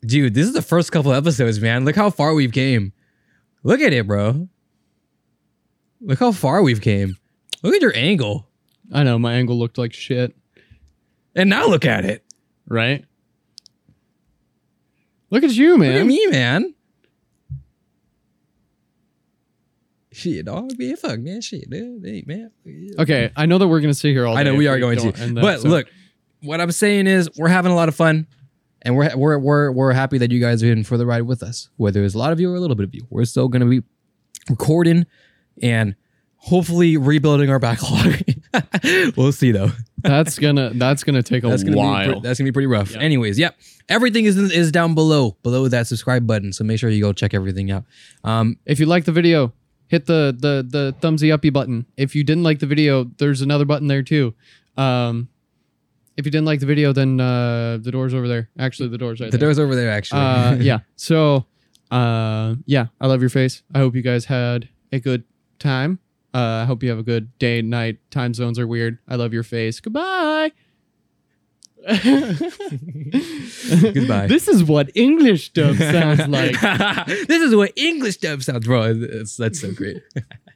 dude, this is the first couple episodes, man. Look how far we've came. Look at it, bro. Look how far we've came. Look at your angle, I know my angle looked like shit, and now look at it. right? Look at you, Look man. at me, man. Shit, dog, man, fuck, man, shit, dude, hey, man. Okay, I know that we're gonna sit here all day. I know if we are going don't to, end that, but so- look, what I'm saying is we're having a lot of fun, and we're we're we're we're happy that you guys are in for the ride with us. Whether it's a lot of you or a little bit of you, we're still gonna be recording and hopefully rebuilding our backlog. we'll see though. that's gonna that's gonna take a That's gonna while. pre- that's gonna be pretty rough. Yeah. Anyways, yep. Everything is is down below below that subscribe button. So make sure you go check everything out. Um, if you like the video, hit the the the thumbsy uppy button. If you didn't like the video, there's another button there too. Um, if you didn't like the video, then uh, the door's over there. Actually, the door's right the there. door's over there actually. uh, yeah. So, uh, yeah, I love your face. I hope you guys had a good time. Uh, I hope you have a good day, and night. Time zones are weird. I love your face. Goodbye. Goodbye. This is what English dub sounds like. this is what English dub sounds, bro. That's, that's so great.